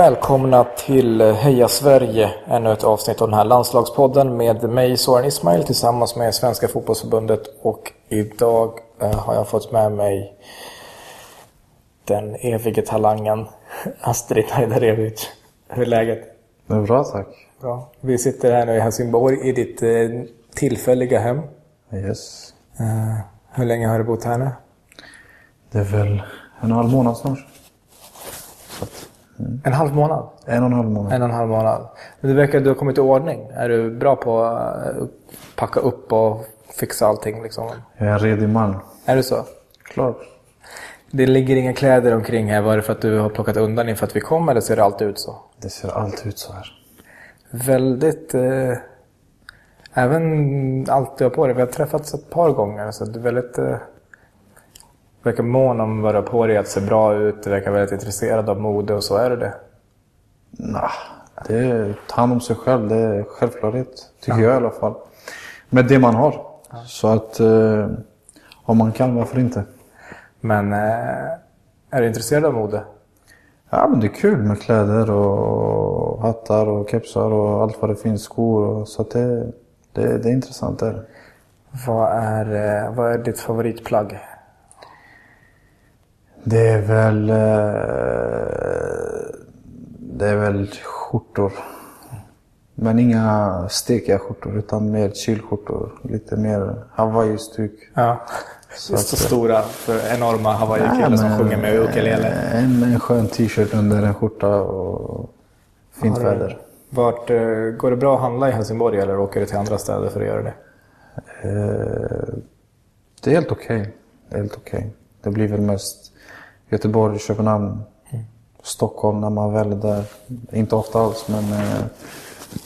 välkomna till Heja Sverige, ännu ett avsnitt av den här landslagspodden med mig Soran Ismail tillsammans med Svenska Fotbollsförbundet och idag eh, har jag fått med mig den evige talangen Astrid Hajdarevic. Hur är läget? Det är bra tack. Bra. Vi sitter här nu i Helsingborg i ditt eh, tillfälliga hem. Yes. Eh, hur länge har du bott här nu? Det är väl en och en halv månad snart. Att, En halv månad? en och en halv månad. En och en halv månad. Men det verkar att du har kommit i ordning. Är du bra på att eh, packa upp och fixa allting liksom? Jag är en redig man. Är du så? Klart. Det ligger inga kläder omkring här. Var det för att du har plockat undan inför att vi kom eller ser det alltid ut så? Det ser alltid ut så här. Väldigt... Eh, även allt du har på dig. Vi har träffats ett par gånger. Så du är väldigt... Eh, verkar mån om vad du har på dig, att se bra ut. Du verkar väldigt intresserad av mode och så. Är du det? Nah, det är ta hand om sig själv. Det är självklarhet. Tycker jag i alla fall. Med det man har. Så att eh, om man kan, varför inte? Men eh, är du intresserad av mode? Ja, men det är kul med kläder och hattar och kepsar och allt vad det finns. Skor. Och, så att det, det, det är intressant. Det är. det. Vad är, eh, vad är ditt favoritplagg? Det är väl... Eh, det är väl skjortor. Men inga stekiga skjortor utan mer chillskjortor. Lite mer Hawaii-stuk. Ja. Så så att- stora, för enorma hawaiikillar som sjunger med ukulele. En, en skön t-shirt under en skjorta och fint du- väder. Vart, eh, går det bra att handla i Helsingborg eller åker du till andra städer för att göra det? Eh, det är helt okej. Är helt okej. Det blir väl mest Göteborg, Köpenhamn, Stockholm när man väl är där. Inte ofta alls, men... eh,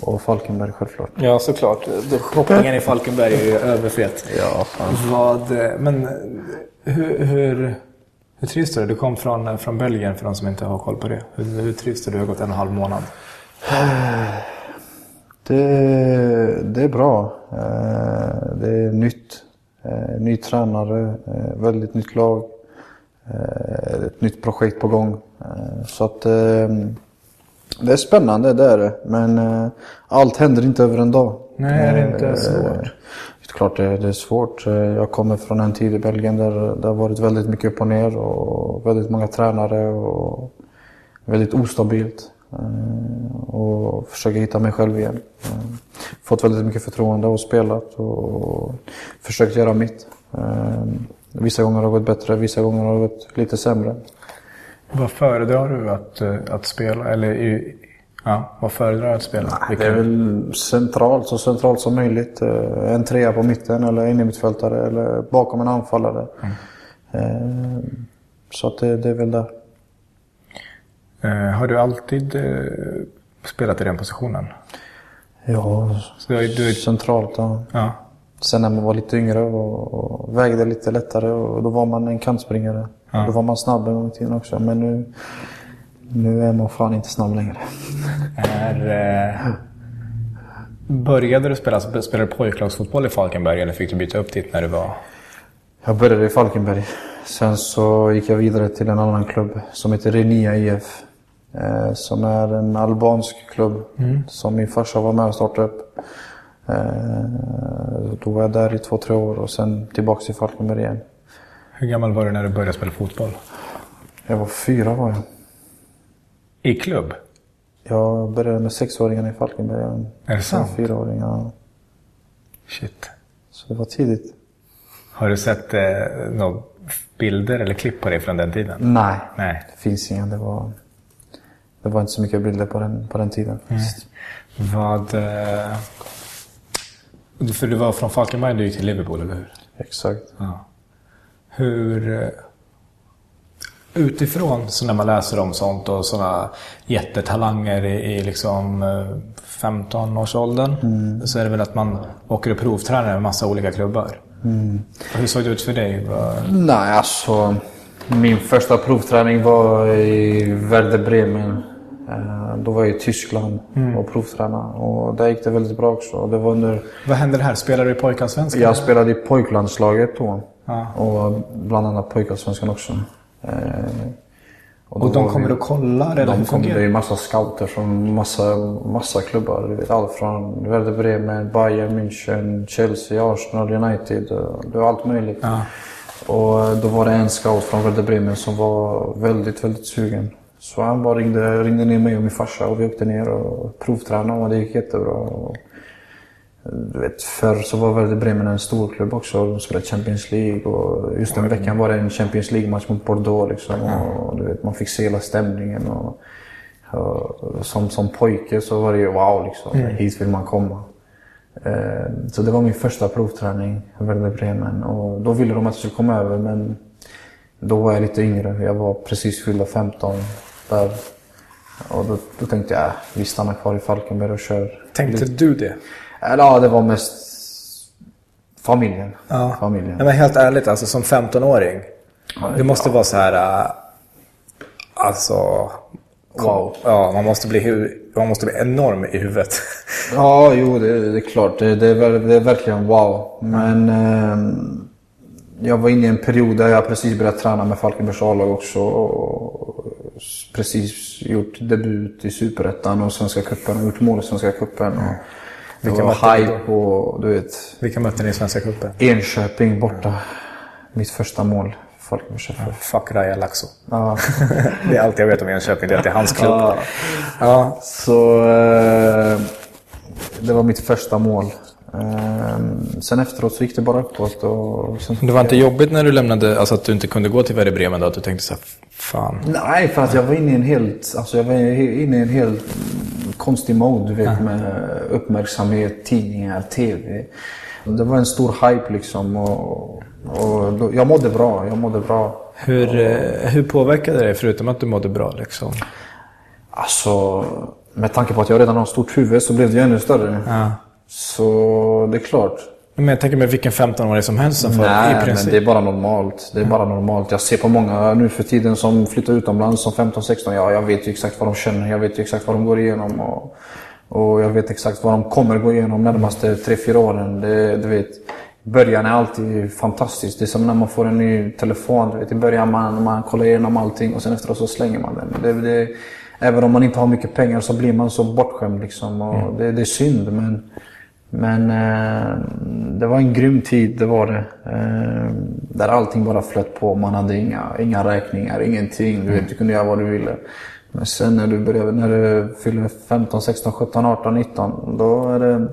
Och Falkenberg självklart. Ja, såklart. Shoppingen i Falkenberg är ju överfet. Ja, fan. Vad, eh, men eh, hur, hur, hur trivs du? Du kom från, från Belgien för de som inte har koll på det. Hur, hur trivs du? Du har gått en och en halv månad. Det, det är bra. Det är nytt. Ny tränare, väldigt nytt lag. Eh, Ett nytt projekt på gång. Eh, Så att eh, det är spännande, det är det. Men eh, allt händer inte över en dag. Nej, är det inte Eh, svårt? Det är klart det, det är svårt. Jag kommer från en tid i Belgien där det har varit väldigt mycket upp och ner och väldigt många tränare och väldigt ostabilt. Och försöka hitta mig själv igen. Fått väldigt mycket förtroende och spelat och försökt göra mitt. Vissa gånger har det gått bättre, vissa gånger har det gått lite sämre. Vad föredrar du att, eh, att spela? Eller ja, vad föredrar du att spela? Det är väl centralt, så centralt som möjligt. Eh, En trea på mitten eller en mittfältare eller bakom en anfallare. Eh, Så att det, det är väl där. Har du alltid spelat i den positionen? Ja, Så du, du, centralt. Ja. ja. Sen när man var lite yngre och, och vägde lite lättare och då var man en kantspringare. Då var man snabb en gång i tiden också. Men nu, nu är man fan inte snabb längre. Är, eh, började du spela, spelade du pojklagsfotboll i Falkenberg eller fick du byta upp dit när du var... Jag började i Falkenberg. Sen så gick jag vidare till en annan klubb som heter Renia IF. Eh, som är en albansk klubb som min farsa var med och startade upp. Eh, då var jag där i två, tre år och sen tillbaka till Falkenberg igen. Hur gammal var du när du började spela fotboll? Jag var fyra var jag. I klubb? Jag började med sexåringarna i Falkenberg. Är det sant? Fyraåringar. Shit. Så det var tidigt. Har du sett eh, några bilder eller klipp på dig från den tiden? Nej, Nej. det finns inga. Det var, det var inte så mycket bilder på den, på den tiden. Vad... Eh, för du var från Falkenberg du gick till Liverpool, eller hur? Exakt. Ja. Hur... eh, Utifrån, så när man läser om sånt och sådana jättetalanger i, i liksom eh, 15-årsåldern. Så är det väl att man åker och provtränar med massa olika klubbar. Hur såg det ut för dig? Vad- Nej, alltså. Min första provträning var i Werder Bremen. Eh, Då var jag i Tyskland och provtränade. Och där gick det väldigt bra också. Det var under, Vad hände här? Spelade du i pojkallsvenskan? jag spelade i pojklandslaget då. Ja. Och bland annat pojkallsvenskan också. Eh, Och, och de kommer vi, och kollar? Eller de kommer, det är en massa scouter från massa, massa klubbar. Du vet, allt från Werder Bremen, Bayern München, Chelsea, Arsenal, United. Det var allt möjligt. Ja. Och då var det en scout från Werder Bremen som var väldigt, väldigt sugen. Så han bara ringde, ringde ner mig och min farsa och vi åkte ner och provtränade och det gick jättebra. Och, du vet, förr så var Werder Bremen en stor klubb också. De spelade Champions League och just den veckan var det en Champions League-match mot Bordeaux. Liksom, och, du vet, man fick se hela stämningen. Och, och, som, som pojke så var det ju wow, liksom. Mm. hit vill man komma. Eh, så det var min första provträning, Werder Bremen. Och då ville de att jag skulle komma över men då var jag lite yngre. Jag var precis fyllda 15 där. Och då, då tänkte jag, äh, vi stannar kvar i Falkenberg och kör. Tänkte du det? Eller ja, det var mest familjen. Ja. familjen. Men helt ärligt, alltså som 15-åring. Ja, det måste vara så här... Äh, alltså... Wow. Ja, man måste bli, man måste bli enorm i huvudet. Ja, jo, det, det är klart. Det, det, är, det är verkligen wow. Men eh, jag var inne i en period där jag precis börjat träna med Falkenbergs A-lag också. Och precis gjort debut i Superettan och Svenska cupen och gjort mål i Svenska cupen. Mm. Vilka var hype och du vet. Vilka mötte ni i Svenska cupen? Enköping borta. Mm. Mitt första mål. Falkenbergs ja, Fuck Raja Laxo. Ja. det är allt jag vet om Enköping, det är att det är hans klubb. Ja. ja. Så eh, det var mitt första mål. Ehm, sen efteråt så gick det bara uppåt. Och sen... Det var inte jobbigt när du lämnade, alltså att du inte kunde gå till Werder Bremen då? Att du tänkte så här, fan. Nej, för att jag var inne i en helt, alltså jag var inne i en helt konstig mode, du vet, med uppmärksamhet, tidningar, TV. Det var en stor hype liksom och, och jag mådde bra, jag mådde bra. Hur, och, eh, hur påverkade det förutom att du mådde bra liksom? Alltså, med tanke på att jag redan har stort huvud så blev det ju ännu större. Ja. Så det är klart. Men jag tänker mig vilken 15-åring som helst som får Nej, i princip. men det är bara normalt. Det är bara normalt. Jag ser på många nu för tiden som flyttar utomlands som 15-16. Ja, jag vet ju exakt vad de känner. Jag vet ju exakt vad de går igenom. Och, och jag vet exakt vad de kommer gå igenom närmaste 3-4 åren. Det, du vet, början är alltid fantastiskt. Det är som när man får en ny telefon. Du vet, I början man, man kollar igenom allting och sen efteråt så slänger man den. Det, det, även om man inte har mycket pengar så blir man så bortskämd. Liksom, och mm. det, det är synd. Men, men eh, det var en grym tid, det var det. Eh, där allting bara flöt på. Man hade inga, inga räkningar, ingenting. Du, vet, du kunde göra vad du ville. Men sen när du, började, när du fyller 15, 16, 17, 18, 19. Då är det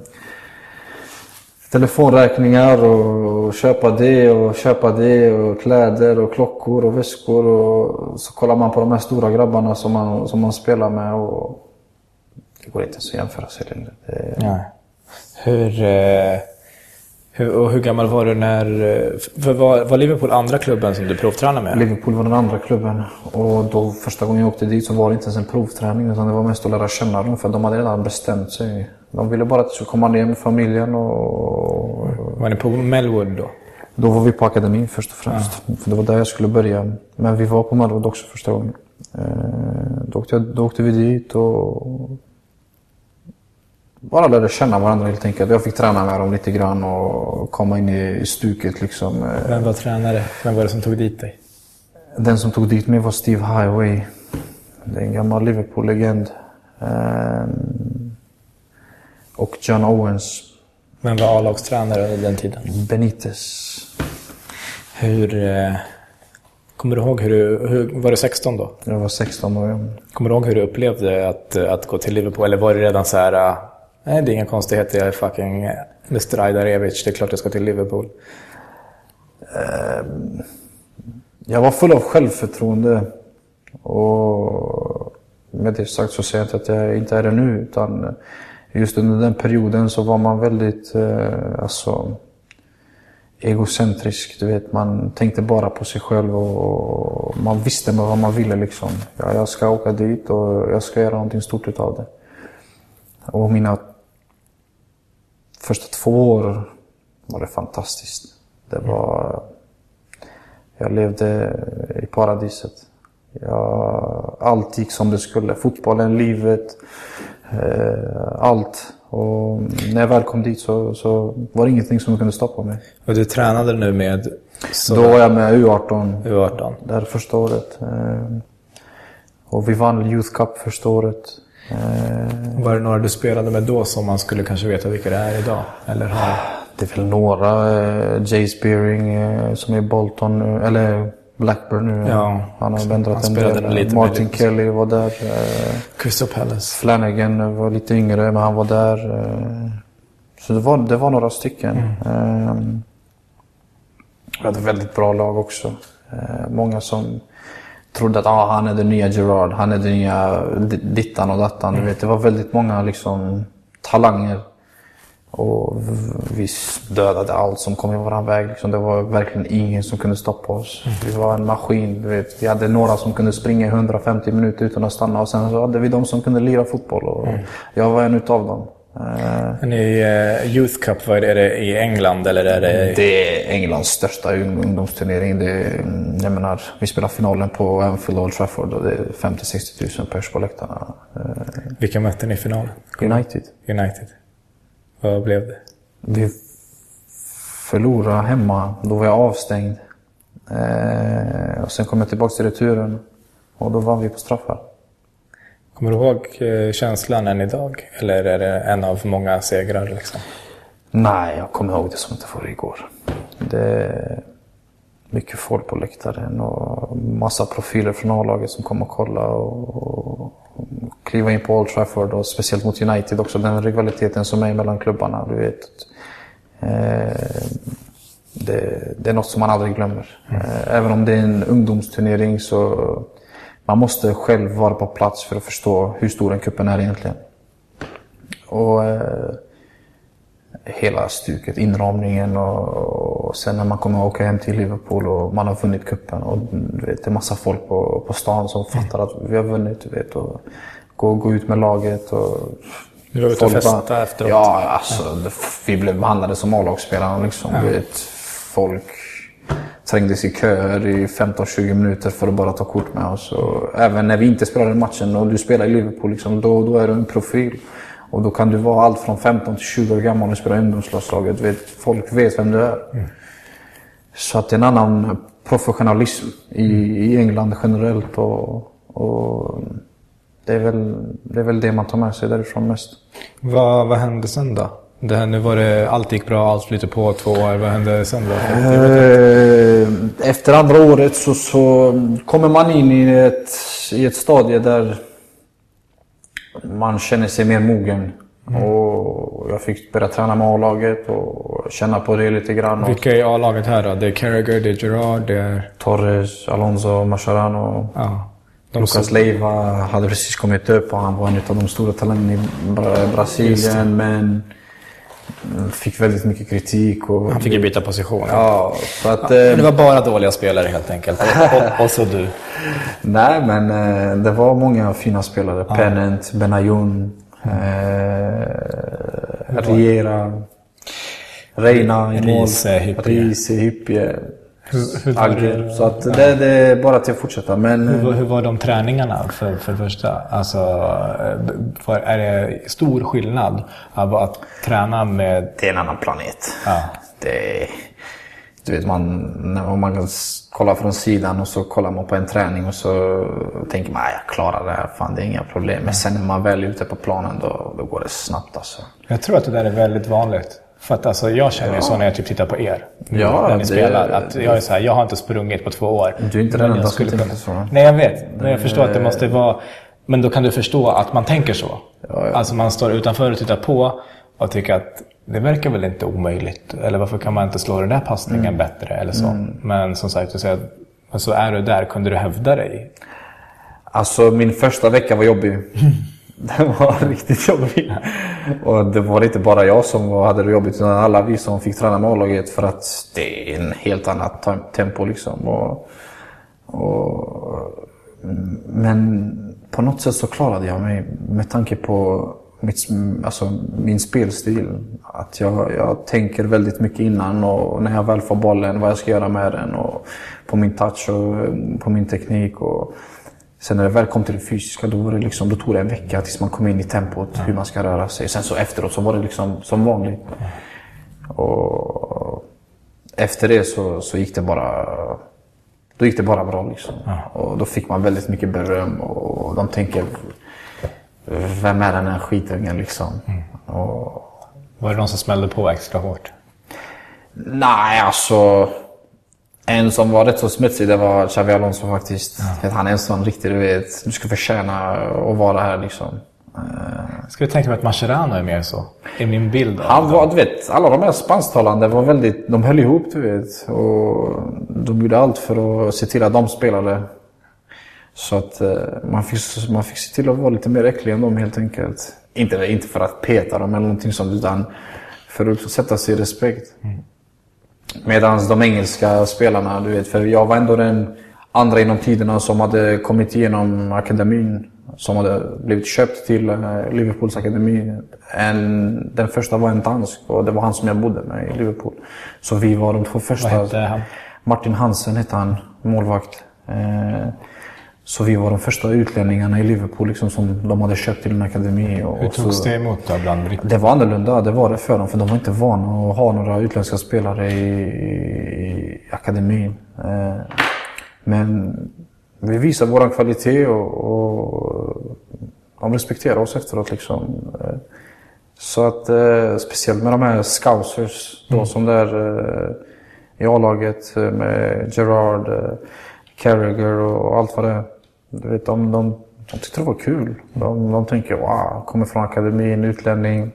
telefonräkningar och köpa det och köpa det och kläder och klockor och väskor. Och så kollar man på de här stora grabbarna som man, som man spelar med. Och det går inte ens att jämföra sig. Det, det, hur, eh, hur, och hur gammal var du när... För var, var Liverpool andra klubben som du provtränade med? Liverpool var den andra klubben. Och då första gången jag åkte dit så var det inte ens en provträning utan det var mest att lära känna dem för de hade redan bestämt sig. De ville bara att jag skulle komma ner med familjen och... Var ni på Melwood då? Då var vi på akademin först och främst. Ja. För det var där jag skulle börja. Men vi var på Melwood också första gången. Eh, då åkte, jag, då åkte vi dit och bara lärde känna varandra helt enkelt. Jag fick träna med dem lite grann och komma in i stuket liksom. Vem var tränare? Vem var det som tog dit dig? Den som tog dit mig var Steve Highway. Det är en gammal Liverpool-legend. Ehm, och John Owens. Vem var A-lagstränare under den tiden? Benitez. Hur... Eh, kommer du ihåg hur du... Hur, var du 16 då? Jag var 16 då, ja. Kommer du ihåg hur du upplevde att, att gå till Liverpool? Eller var det redan så här Nej, det är inga konstigheter. Jag är fucking Mr. Ajdarevic. Det är klart jag ska till Liverpool. Eh, jag var full av självförtroende. Och med det sagt så säger jag inte att jag inte är det nu. Utan just under den perioden så var man väldigt eh, alltså, egocentrisk. Du vet, man tänkte bara på sig själv och man visste vad man ville. Liksom. Ja, jag ska åka dit och jag ska göra någonting stort utav det. Och mina första två år var det fantastiskt. Det var... Jag levde i paradiset. Jag, allt gick som det skulle. Fotbollen, livet, eh, allt. Och när jag väl kom dit så, så var det ingenting som kunde stoppa mig. Och du tränade nu med? Så... Då var jag med U18. U18. Det här första året. Eh, Och vi vann Youth Cup första året. Eh, Var det några du spelade med då som man skulle kanske veta vilka det är idag? Eller har... det är väl några. Eh, Jay Spearing eh, som är Bolton nu, eller Blackburn nu. Ja, han har ändrat en del. Martin lite. Kelly var där. Crystal Palace. Flanagan var lite yngre, men han var där. Så det var, det var några stycken. Eh, Vi hade väldigt bra lag också. Många som trodde att ah, han är den nya Gerard, han är den nya di- dittan och dattan. Du vet, det var väldigt många liksom, talanger. Och vi dödade allt som kom i vår väg. Liksom. Det var verkligen ingen som kunde stoppa oss. Vi var en maskin. Du vet. Vi hade några som kunde springa i 150 minuter utan att stanna. Och sen så hade vi de som kunde lira fotboll. Och Jag var en utav dem. Eh, Men i eh, Youth Cup, vad är det, är det i England eller är det... Det är Englands största ung- ungdomsturnering. Det är, jag menar, vi spelar finalen på Anfield Old Trafford och det är 50-60 000 pers på läktarna. Eh, Vilka mötte ni i finalen? United. United. Vad blev det? Vi förlorade hemma. Då var jag avstängd. Eh, och sen kom jag tillbaka till returen. Och då vann vi på straffar. Kommer du ihåg eh, känslan än idag? Eller är det en av många segrar? Liksom? Nej, jag kommer ihåg det som inte var igår. Det är mycket folk på läktaren och massa profiler från A-laget som kommer och kolla och, och kliva in på Old Trafford och speciellt mot United också. Den rivaliteten som är mellan klubbarna, du vet. Eh, det, det är något som man aldrig glömmer. Eh, även om det är en ungdomsturnering så man måste själv vara på plats för att förstå hur stor den kuppen är egentligen. Och eh, hela stuket, inramningen och, och sen när man kommer åka hem till Liverpool och man har vunnit kuppen och vet, det är massa folk på, på stan som fattar att vi har vunnit. Vet, och gå, gå ut med laget och... Du var ute och folk festa bara- efteråt? Ja, alltså det, vi blev behandlade som A-lagsspelare liksom. Du vet, folk trängdes i köer i 15-20 minuter för att bara ta kort med oss. Och även när vi inte spelade matchen och du spelar i Liverpool, liksom, då, då är du en profil. Och då kan du vara allt från 15 till 20 år gammal och spela i ungdomslandslaget. Vet, Folk vet vem du är. Så att det är en annan professionalism i, i England generellt. Och, och det, är väl, det är väl det man tar med sig därifrån mest. Vad, vad hände sen då? Det här, nu var det, allt gick bra, allt flyter på två år. Vad hände sen då? Eh, Efter andra året så, så kommer man in i ett, i ett stadie där man känner sig mer mogen. Och jag fick börja träna med A-laget och känna på det lite grann. Och Vilka är A-laget här då? Det är Carragher, det är Gerard, det är... Torres, Alonso, Mascherano. Ja. De Lucas som, Leiva hade precis kommit upp och han var en av de stora talangerna i Bra- Brasilien. Men mm, fick väldigt mycket kritik. Och han fick ju byta position. Ja, så att... Eh, det var bara dåliga spelare helt enkelt. Och, och, så du. Nej, men eh, det var många fina spelare. Pennant, Benayoun, eh, Riera, Reina i mål. Riise, Hyppie. Hur, hur, det, Så att det, det är bara till att fortsätta. Men hur, var- hur var de träningarna för, för det första? Alltså, var, är det stor skillnad av att träna med... det är en annan planet. Ja. Det, du vet, man, när om man kollar från sidan och så kollar man på en träning och så tänker man jag klarar det här, fan det är inga problem. Men sen när man väl är ute på planen då, då går det snabbt alltså. Jag tror att det där är väldigt vanligt. För att alltså, jag känner ju så när jag typ tittar på er. Ja, när ni spelar. Att jag är så här, jag har inte sprungit på två år. Du är inte den enda som tänker så. Nej, jag vet. Men jag förstår att det måste vara... Men då kan du förstå att man tänker så. Ja, ja. Alltså man står utanför och tittar på och tycker att det verkar väl inte omöjligt. Eller varför kan man inte slå den där passningen Mm. bättre eller så. Men som sagt, så är du där, kunde du hävda dig? Alltså min första vecka var jobbig. Den var riktigt jobbig. Och det var inte bara jag som hade det jobbigt utan alla vi som fick träna med A-laget för att det är en helt annat tempo liksom. Och, och, men på något sätt så klarade jag mig med tanke på mitt, alltså min spelstil. Att jag, jag tänker väldigt mycket innan och när jag väl får bollen vad jag ska göra med den och på min touch och på min teknik. Och, Sen när det väl kom till det fysiska, då, var det liksom, då tog det en vecka tills man kom in i tempot, hur man ska röra sig. Sen så efteråt så var det liksom som vanligt. Och efter det så, så gick det bara då gick det bara bra. Liksom. Och då fick man väldigt mycket beröm och de tänker, vem är den här skitungen liksom? Och, Var det någon som smällde på extra hårt? nej, alltså. En som var rätt så smutsig, det var Xavi Alonso faktiskt. Han är en sån riktig, du vet, du ska förtjäna att vara här liksom. Jag skulle tänka mig att Mascherano är mer så. I min bild Han var, du vet, alla de här spansktalande var väldigt, de höll ihop du vet. Och de gjorde allt för att se till att de spelade. Så att eh, man fick, man fick se till att vara lite mer äcklig än dem helt enkelt. Inte, inte för att peta dem eller någonting sånt utan för att sätta sig i respekt. Medan de engelska spelarna, du vet, för jag var ändå den andra inom tiderna som hade kommit igenom akademin. Som hade blivit köpt till eh, Liverpools akademi. En, den första var en dansk och det var han som jag bodde med i Liverpool. Så vi var de två första. Vad hette han? Martin Hansen hette han, målvakt. Eh, så vi var de första utlänningarna i Liverpool liksom, som de hade köpt till en akademi. Och, Hur togs det emot då bland britter? det var annorlunda, det var det för dem. För de var inte vana att ha några utländska spelare i, i akademin. Eh, men vi visar vår kvalitet och, och de respekterar oss efteråt. Liksom. Eh, Så att eh, speciellt med de här scousers då, som där eh, i A-laget eh, med Gerard, eh, Carragher och allt vad det är. Du vet, de, de, de tyckte det var kul. De, de tänker wow, kommer från akademin, utlänning.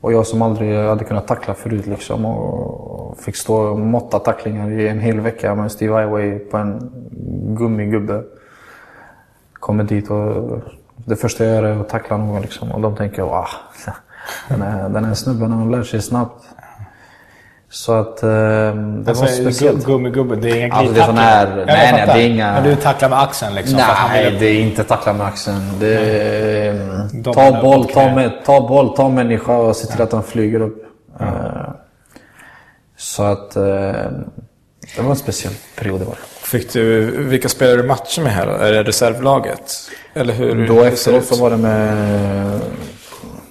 Och jag som aldrig hade kunnat tackla förut liksom och fick stå och måtta tacklingar i en hel vecka med Steve Iway på en gummigubbe. Kommer dit och det första jag gör är att tackla någon liksom och de tänker wow, den här, den här snubben han lär sig snabbt. Så att eh, det Alltså, var speciellt. gu- Gummigubbe, det är inga Alltså, det är sån här- nej, nej, det är inga- Men du tacklar med axeln liksom? för att han Nej, vill- det är inte tackla med axeln. Det är, De ta, boll, ta, med, ta boll, ta människa och se till att han flyger upp. Eh, Så att eh, det var en speciell period det var. Fick du, vilka spelar du matcher med här? Är det reservlaget? Eller hur? Då efteråt så var det med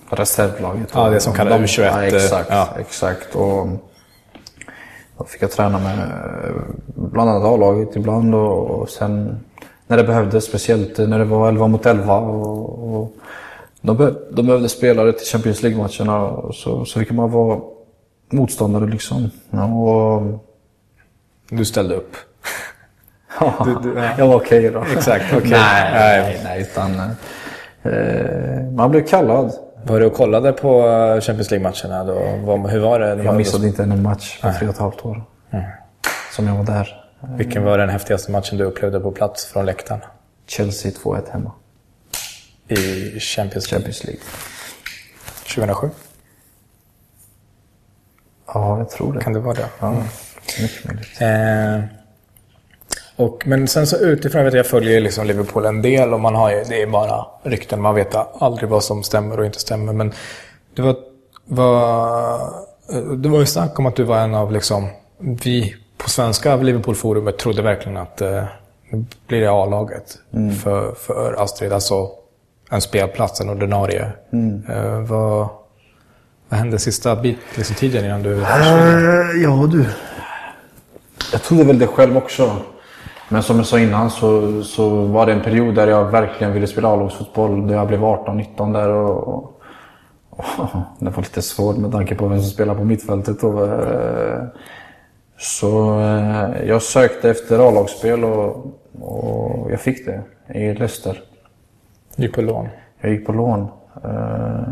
reservlaget. Ja, det som kallas De- U21, Ja, exakt, ja. exakt. Och då fick jag träna med bland annat A-laget ibland och, och sen när det behövdes, speciellt när det var 11 mot 11. Och, och de, be, de behövde spelare till Champions League-matcherna så, så fick man vara motståndare liksom. Ja, Och, Du ställde upp. Du- du- ja. jag var okej då. Exakt, nej, Nej. nej, nej, utan eh, man blev kallad. Var du och kollade på eh, Champions League-matcherna då? Hur var det? Jag missade inte en match på tre och ett halvt år. Mm. Som jag var där. Vilken var den häftigaste matchen du upplevde på plats från läktaren? Chelsea 2-1 hemma. I Champions League? Champions League. 2007? Ja, jag tror det. Kan det vara det? Ja, mycket möjligt. Eh, och, men sen så utifrån, jag vet jag följer ju liksom Liverpool en del och man har ju, det är bara rykten, man vet aldrig vad som stämmer och inte stämmer. Men det var, var, det var ju snack om att du var en av liksom, vi på svenska Liverpool-forumet trodde verkligen att eh, nu blir det A-laget för, för Astrid. Alltså en spelplats, en ordinarie. Eh, vad, vad hände sista bit, liksom tiden innan du... Eh, ja du. Jag trodde väl det själv också. Men som jag sa innan så, så var det en period där jag verkligen ville spela A-lagsfotboll. Där jag blev 18-19 där. Och, och, och, det var lite svårt med tanke på vem som spelar på mittfältet. Eh, Så eh, jag sökte efter A-lagsspel och, och jag fick det i Leicester. Gick på lån. Jag gick på lån. Eh,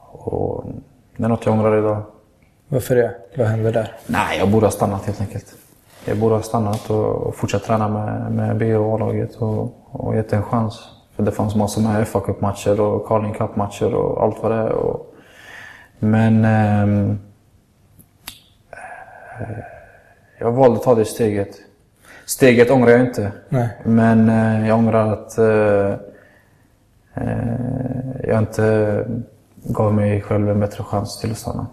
Och det är något jag ångrar idag. Varför det? Vad hände där? Nej, jag borde ha stannat helt enkelt. Jag borde ha stannat och, och fortsatt träna med, med B och A-laget och, och gett en chans. För det fanns massor med fa Cup-matcher och Carling Cup-matcher och allt vad det är. Och, men ehm, eh, jag valde att ta det steget. Steget ångrar jag inte. Nej. Men eh, jag ångrar att eh, eh, jag inte gav mig själv en bättre chans till att stanna.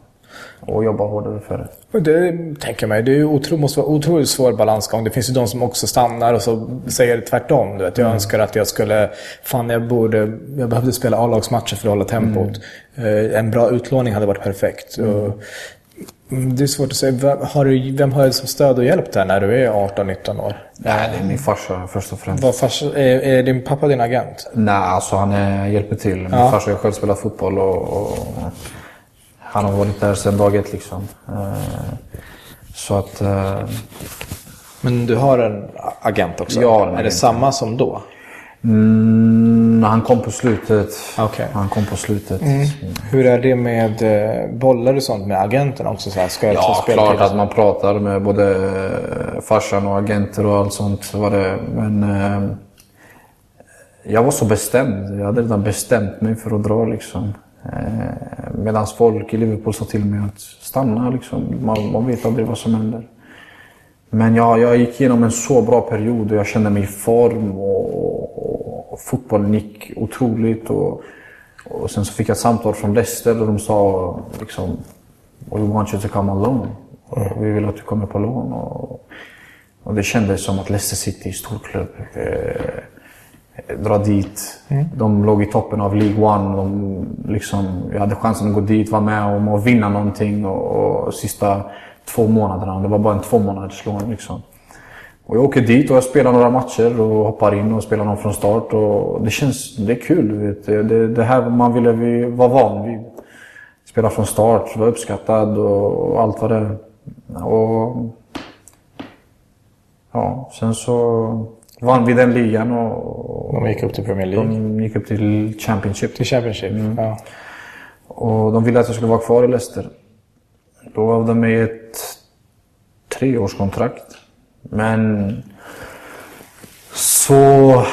Och jobba hårdare för det. Det tänker jag mig. Det är otro, måste vara otroligt svår balansgång. Det finns ju de som också stannar och så säger tvärtom. Du vet, jag önskar att jag skulle... Fan, jag borde... Jag behövde spela A-lagsmatcher för att hålla tempot. Eh, En bra utlåning hade varit perfekt. Mm, Det är svårt att säga. Vem har du, vem har du som stöd och hjälp där när du är 18-19 år? Nej, det är min farsa först och främst. Vad fars, är, är din pappa din agent? Nej, alltså han är, hjälper till. Min Ja. farsa har själv spelat fotboll och, och han har varit där sedan dag ett liksom. Eh, Så att... eh, Men du har en agent också? Ja, Är det agent. samma som då? Mm, han kom på slutet. Okej. Han kom på slutet. Hur är det med eh, bollar och sånt med agenten också? Så här, ska jag Ja, klart att man pratar med både farsan och agenter och allt sånt. Var det. Men eh, jag var så bestämd. Jag hade redan bestämt mig för att dra liksom. Eh, Medan folk i Liverpool sa till mig att stanna liksom. Man, man vet aldrig vad som händer. Men jag, jag gick igenom en så bra period och jag kände mig i form och, och, och fotbollen gick otroligt. Och, och sen så fick jag ett samtal från Leicester och de sa liksom We want you to come on loan. Och Vi vill att du kommer på lån. Och, och det kändes som att Leicester City, storklubb, eh, dra dit. De låg i toppen av League One. De, liksom, jag hade chansen att gå dit, vara med om att vinna någonting. Och, och sista två månaderna, det var bara en två månaders lån. Liksom. Och jag åker dit och jag spelar några matcher och hoppar in och spelar dem från start. Och det känns, det är kul. du Vet. Det, det, det här man ville vi vara van vid. Spela från start, vara uppskattad och, och allt vad det är. Och, ja, sen så vann vi den ligan och De gick upp till Premier League. de gick upp till Championship. Till Championship? Ja. Och de ville att jag skulle vara kvar i Leicester. Då gav de mig ett treårskontrakt. Men så,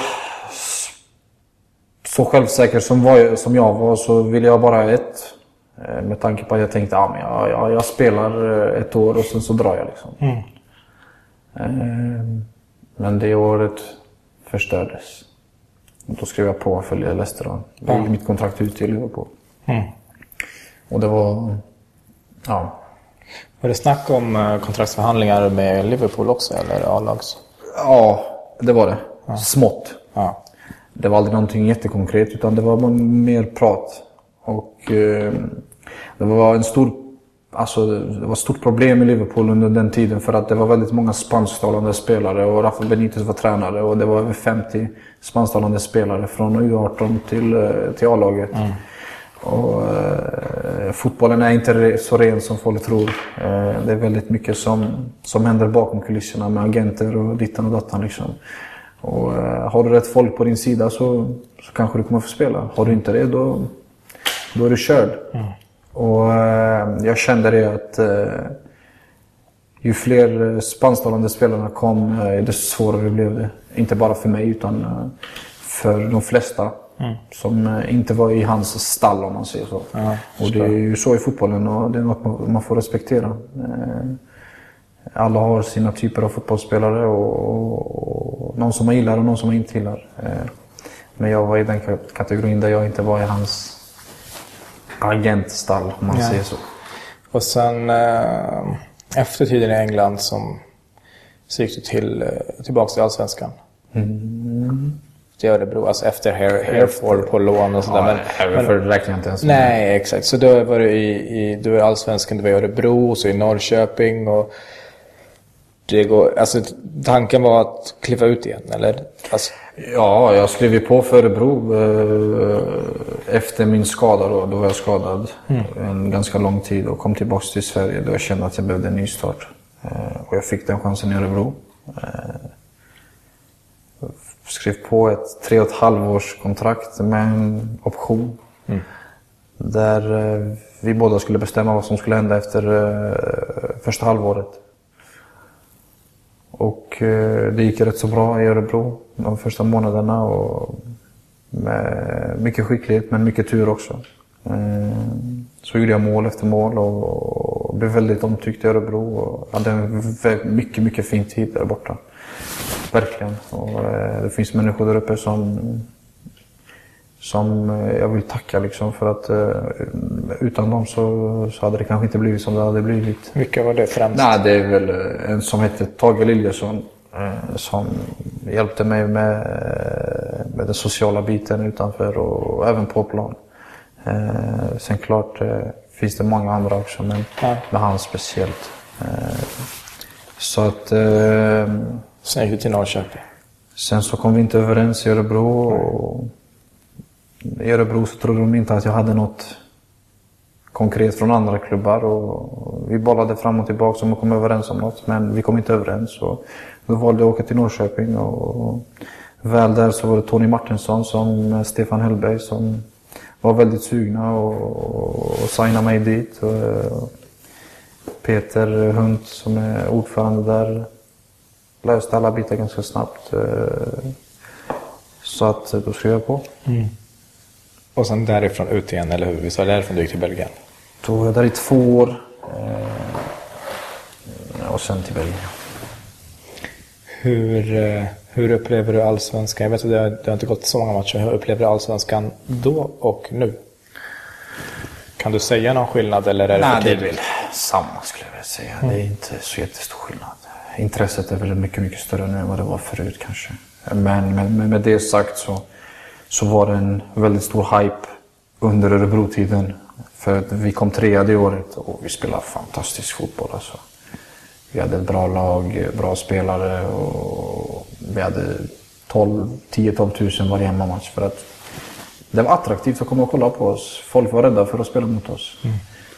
så självsäker som, var, som jag var så ville jag bara ett. Eh, Med tanke på att jag tänkte att ja, jag, jag, jag spelar eh, ett år och sen så drar jag. Liksom. Eh, Men det året förstördes. Då skrev jag på och följde Leicester. Då. Gick mitt kontrakt ut till Liverpool. Och det var... Ja. Var det snack om eh, kontraktsförhandlingar med Liverpool också, eller A-lags? Ja, det var det. Smått. Ja. Det var aldrig någonting jättekonkret utan det var mer prat. Och eh, det var en stor... Alltså, det var ett stort problem i Liverpool under den tiden för att det var väldigt många spansktalande spelare och Rafa Benitez var tränare och det var över 50 spansktalande spelare från U18 till, eh, till A-laget. Och, eh, fotbollen är inte så ren som folk tror. Eh, det är väldigt mycket som, som händer bakom kulisserna med agenter och dittan och dattan. Liksom. Och, eh, har du rätt folk på din sida så, så kanske du kommer få spela. Har du inte det då, då är du körd. Och, eh, jag kände det att eh, ju fler spansktalande spelarna kom, eh, desto svårare blev det. Inte bara för mig utan för de flesta. Som eh, inte var i hans stall om man säger så. och det är ju så i fotbollen och det är något man- får respektera. Alla har sina typer av fotbollsspelare och, och, och någon som man gillar och någon som man inte gillar. Men jag var i den ka- kategorin där jag inte var i hans agentstall om man Nej. säger så. Och sen eh, efter tiden i England som, så gick du till, eh, tillbaka till Allsvenskan. Till Örebro, alltså efter Her- Hereford på lån och sådär. Ja, Hereford räknar jag inte ens med. Nej, exakt. Så då var du i, i, du är i Allsvenskan, du var i Örebro, och så i Norrköping och det går, alltså tanken var att kliva ut igen, eller? Alltså, Ja, jag skrev ju på för Örebro eh, efter min skada. Då, då var jag skadad en ganska lång tid och kom tillbaka till Sverige då jag kände att jag behövde en ny start. Eh, och jag fick den chansen i Örebro. Eh, skrev på ett tre och ett halvårs kontrakt med en option. Där eh, vi båda skulle bestämma vad som skulle hända efter eh, första halvåret. Och eh, det gick rätt så bra i Örebro de första månaderna. Och med mycket skicklighet men mycket tur också. Eh, Så gjorde jag mål efter mål och blev väldigt omtyckt i Örebro. Och hade en mycket, mycket fin tid där borta. Verkligen. Och eh, det finns människor där uppe som, som eh, jag vill tacka liksom för att utan dem så, så hade det kanske inte blivit som det hade blivit. vilka var det främst? Nej, det är väl en som heter Tage Liljesson som hjälpte mig med, eh, med den sociala biten utanför och även på plan. Eh, sen klart eh, finns det många andra också, men Ja. med han speciellt. Eh, så att... Eh, Sen gick du till Norrköping. sen så kom vi inte överens i Örebro. Och I Örebro så trodde de inte att jag hade något konkret från andra klubbar. Och vi bollade fram och tillbaka om att komma överens om något, men vi kom inte överens. Och då valde jag att åka till Norrköping. Och väl där så var det Tony Martinsson som Stefan Hellberg som var väldigt sugna och, och signa mig dit. Eh, Peter Hunt som är ordförande där löste alla bitar ganska snabbt. eh, Så att eh, då skrev jag på. Och sen därifrån ut igen, eller hur? Visst var det därifrån du gick till Belgien? Då var jag där i två år. eh, Och sen till Belgien. Hur, eh, hur upplever du allsvenskan? Jag vet att det har, det har inte gått så många matcher. Hur upplever du allsvenskan då och nu? Kan du säga någon skillnad eller är det för Nej, det är tidigt? väl samma skulle jag vilja säga. Det är inte så jättestor skillnad. Intresset är väl mycket, mycket större nu än vad det var förut kanske. Men, men, med det sagt så, så var det en väldigt stor hype under Örebro-tiden. För vi kom trea det året och vi spelade fantastisk fotboll. Alltså. Vi hade ett bra lag, bra spelare och vi hade 12 10-12 tusen varje hemmamatch. För att det var attraktivt att komma och kolla på oss. Folk var rädda för att spela mot oss.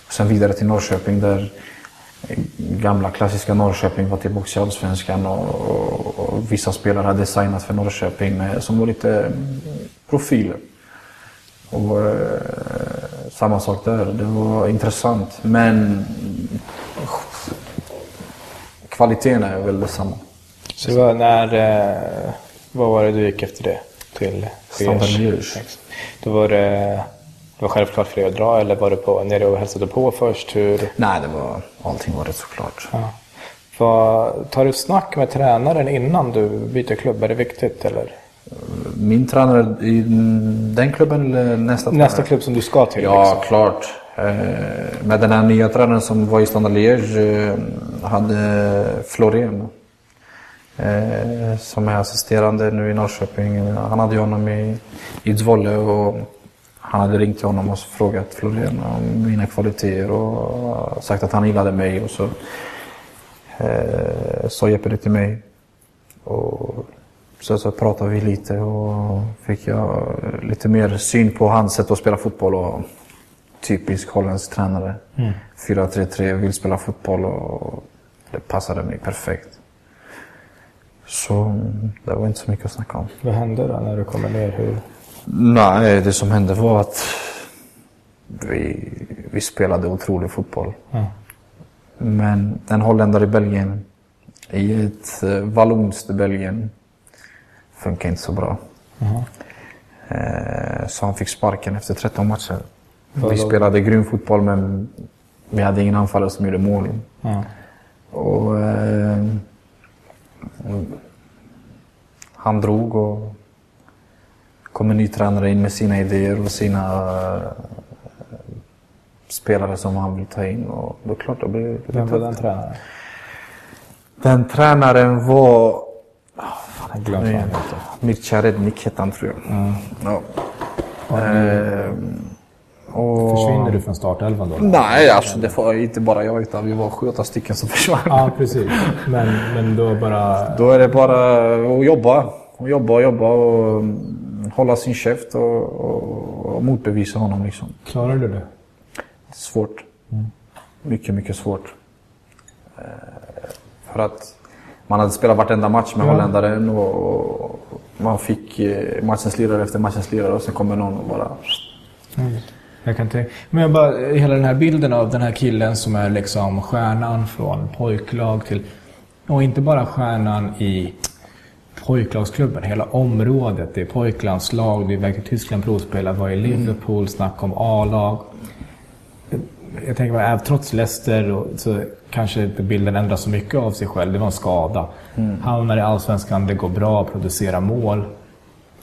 Och sen vidare till Norrköping där gamla klassiska Norrköping var tillbaka i Allsvenskan och, och, och vissa spelare hade signat för Norrköping med, som var lite mm, profiler. Och, eh, samma sak där, det var intressant. Men kvaliteten är väl detsamma. Så det var när... Eh, vad var det du gick efter det? Till Standard. Då var det... Det var självklart för dig att dra eller var du på, nere och hälsade på först? Hur, Nej, det var, allting var rätt såklart. ja. Vad, tar du snack med tränaren innan du byter klubb? Är det viktigt eller? Min tränare i den klubben eller nästa tränare? Nästa klubb som du ska till? Ja, liksom. klart. Eh, med den här nya tränaren som var i Standard Liège eh, hade Florén. Eh, som är assisterande nu i Norrköping. Han hade ju honom i, i och han hade ringt till honom och frågat Florén om mina kvaliteter och sagt att han gillade mig. Och så eh, sa Jeppe det till mig. Och så, så pratade vi lite och fick jag lite mer syn på hans sätt att spela fotboll. Och typisk holländsk tränare. 4-3-3, vill spela fotboll och det passade mig perfekt. Så det var inte så mycket att snacka om. Vad hände då när du kommer ner? Hur? Nej, det som hände var att vi, vi spelade otrolig fotboll. Ja. Men en holländare i Belgien, i ett eh, vallonskt Belgien, funkar inte så bra. Eh, Så han fick sparken efter 13 matcher. Vi spelade grym fotboll men vi hade ingen anfallare som gjorde mål. Ja. Och, eh, han drog och kom en ny tränare in med sina idéer och sina eh, spelare som han vill ta in. Och då klart, då blev det Vem var den tränaren? Den tränaren var... Jag glömde vad han heter. Mircea Rednik hette han tror jag. Mm. Ja. Eh, och... Försvinner du från startelvan då? Nej, alltså det var inte bara jag utan vi var sju, åtta stycken som försvann. Ja, precis. Men, men då bara... Då är det bara att jobba. Och jobba och jobba och mm, hålla sin käft och, och, och motbevisa honom. Liksom. Klarar du det? Svårt. Mycket, mycket svårt. Eh, för att man hade spelat vartenda match med Ja. holländaren och, man fick eh, matchens lirare efter matchens lirare och sen kommer någon och bara... Jag kan tänka. Men jag bara, hela den här bilden av den här killen som är liksom stjärnan från pojklag till... Och inte bara stjärnan i pojklagsklubben, hela området. Det är pojklandslag, är iväg till Tyskland provspela, var i Liverpool, snack om A-lag. Jag tänker bara, även trots Leicester så kanske inte bilden ändras så mycket av sig själv. Det var en skada. Hamnar i Allsvenskan, det går bra, producerar mål.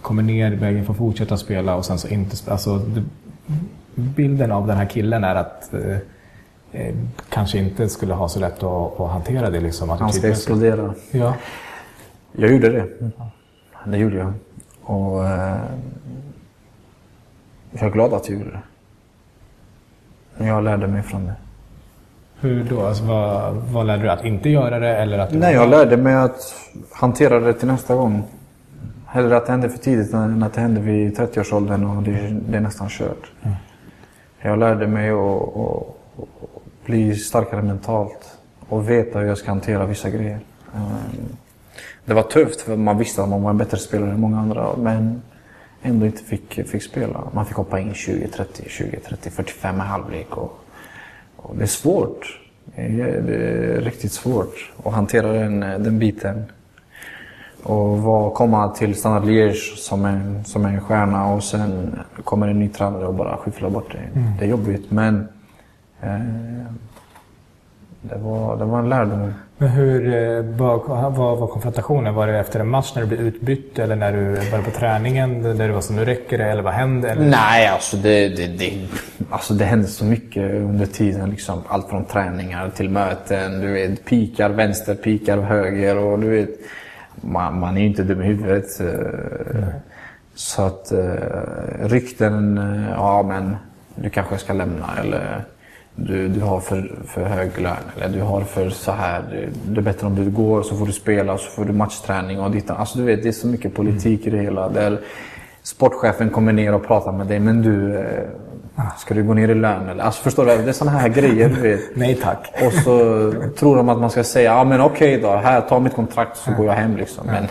Kommer ner, vägen får fortsätta spela och sen så inte spela. Alltså, det, bilden av den här killen är att eh, eh, kanske inte skulle ha så lätt att, att hantera det. Liksom, Han ska explodera. Ja. Jag gjorde det. Det gjorde jag. Och eh, jag är glad att jag gjorde det. Jag lärde mig från det. Hur då? Alltså, vad, vad lärde du? Att inte göra det eller att... Nej, jag lärde mig att hantera det till nästa gång. Hellre att det hände för tidigt än att det hände vid 30-årsåldern och det, det är nästan kört. Mm. Jag lärde mig att, att, bli starkare mentalt och veta hur jag ska hantera vissa grejer. Ehm, det var tufft för man visste att man var en bättre spelare än många andra men ändå inte fick, fick spela. Man fick hoppa in 20, 30, 20, 30, 45 i halvlek. Och, och det är svårt. Det är riktigt svårt att hantera den, den biten. Och var, komma till Standard Liège som en, som en stjärna och sen kommer en ny tränare och bara skyfflar bort det. Mm. Det är jobbigt men eh, det, var, det var en lärdom. Men hur eh, vad, vad var konfrontationen? Var det efter en match när du blev utbytt eller när du var på träningen där du var så nu räcker det eller vad hände? Eller? Nej, alltså det, det, det, alltså det hände så mycket under tiden. Liksom. Allt från träningar till möten. Du vet, pikar vänster, pikar höger och du vet man, man är ju inte dum i huvudet. Mm. Så att eh, rykten, eh, ja men du kanske ska lämna eller du, du har för, för hög lön eller du har för så här. Det är bättre om du går så får du spela så får du matchträning och ditt Alltså du vet, det är så mycket politik mm. i det hela. Där sportchefen kommer ner och pratar med dig men du Ska du gå ner i lön eller? Alltså förstår du? Det är sådana här grejer du vet. Nej tack. Och så tror de att man ska säga, ja men okej okay då, här, ta mitt kontrakt så går jag hem liksom. Men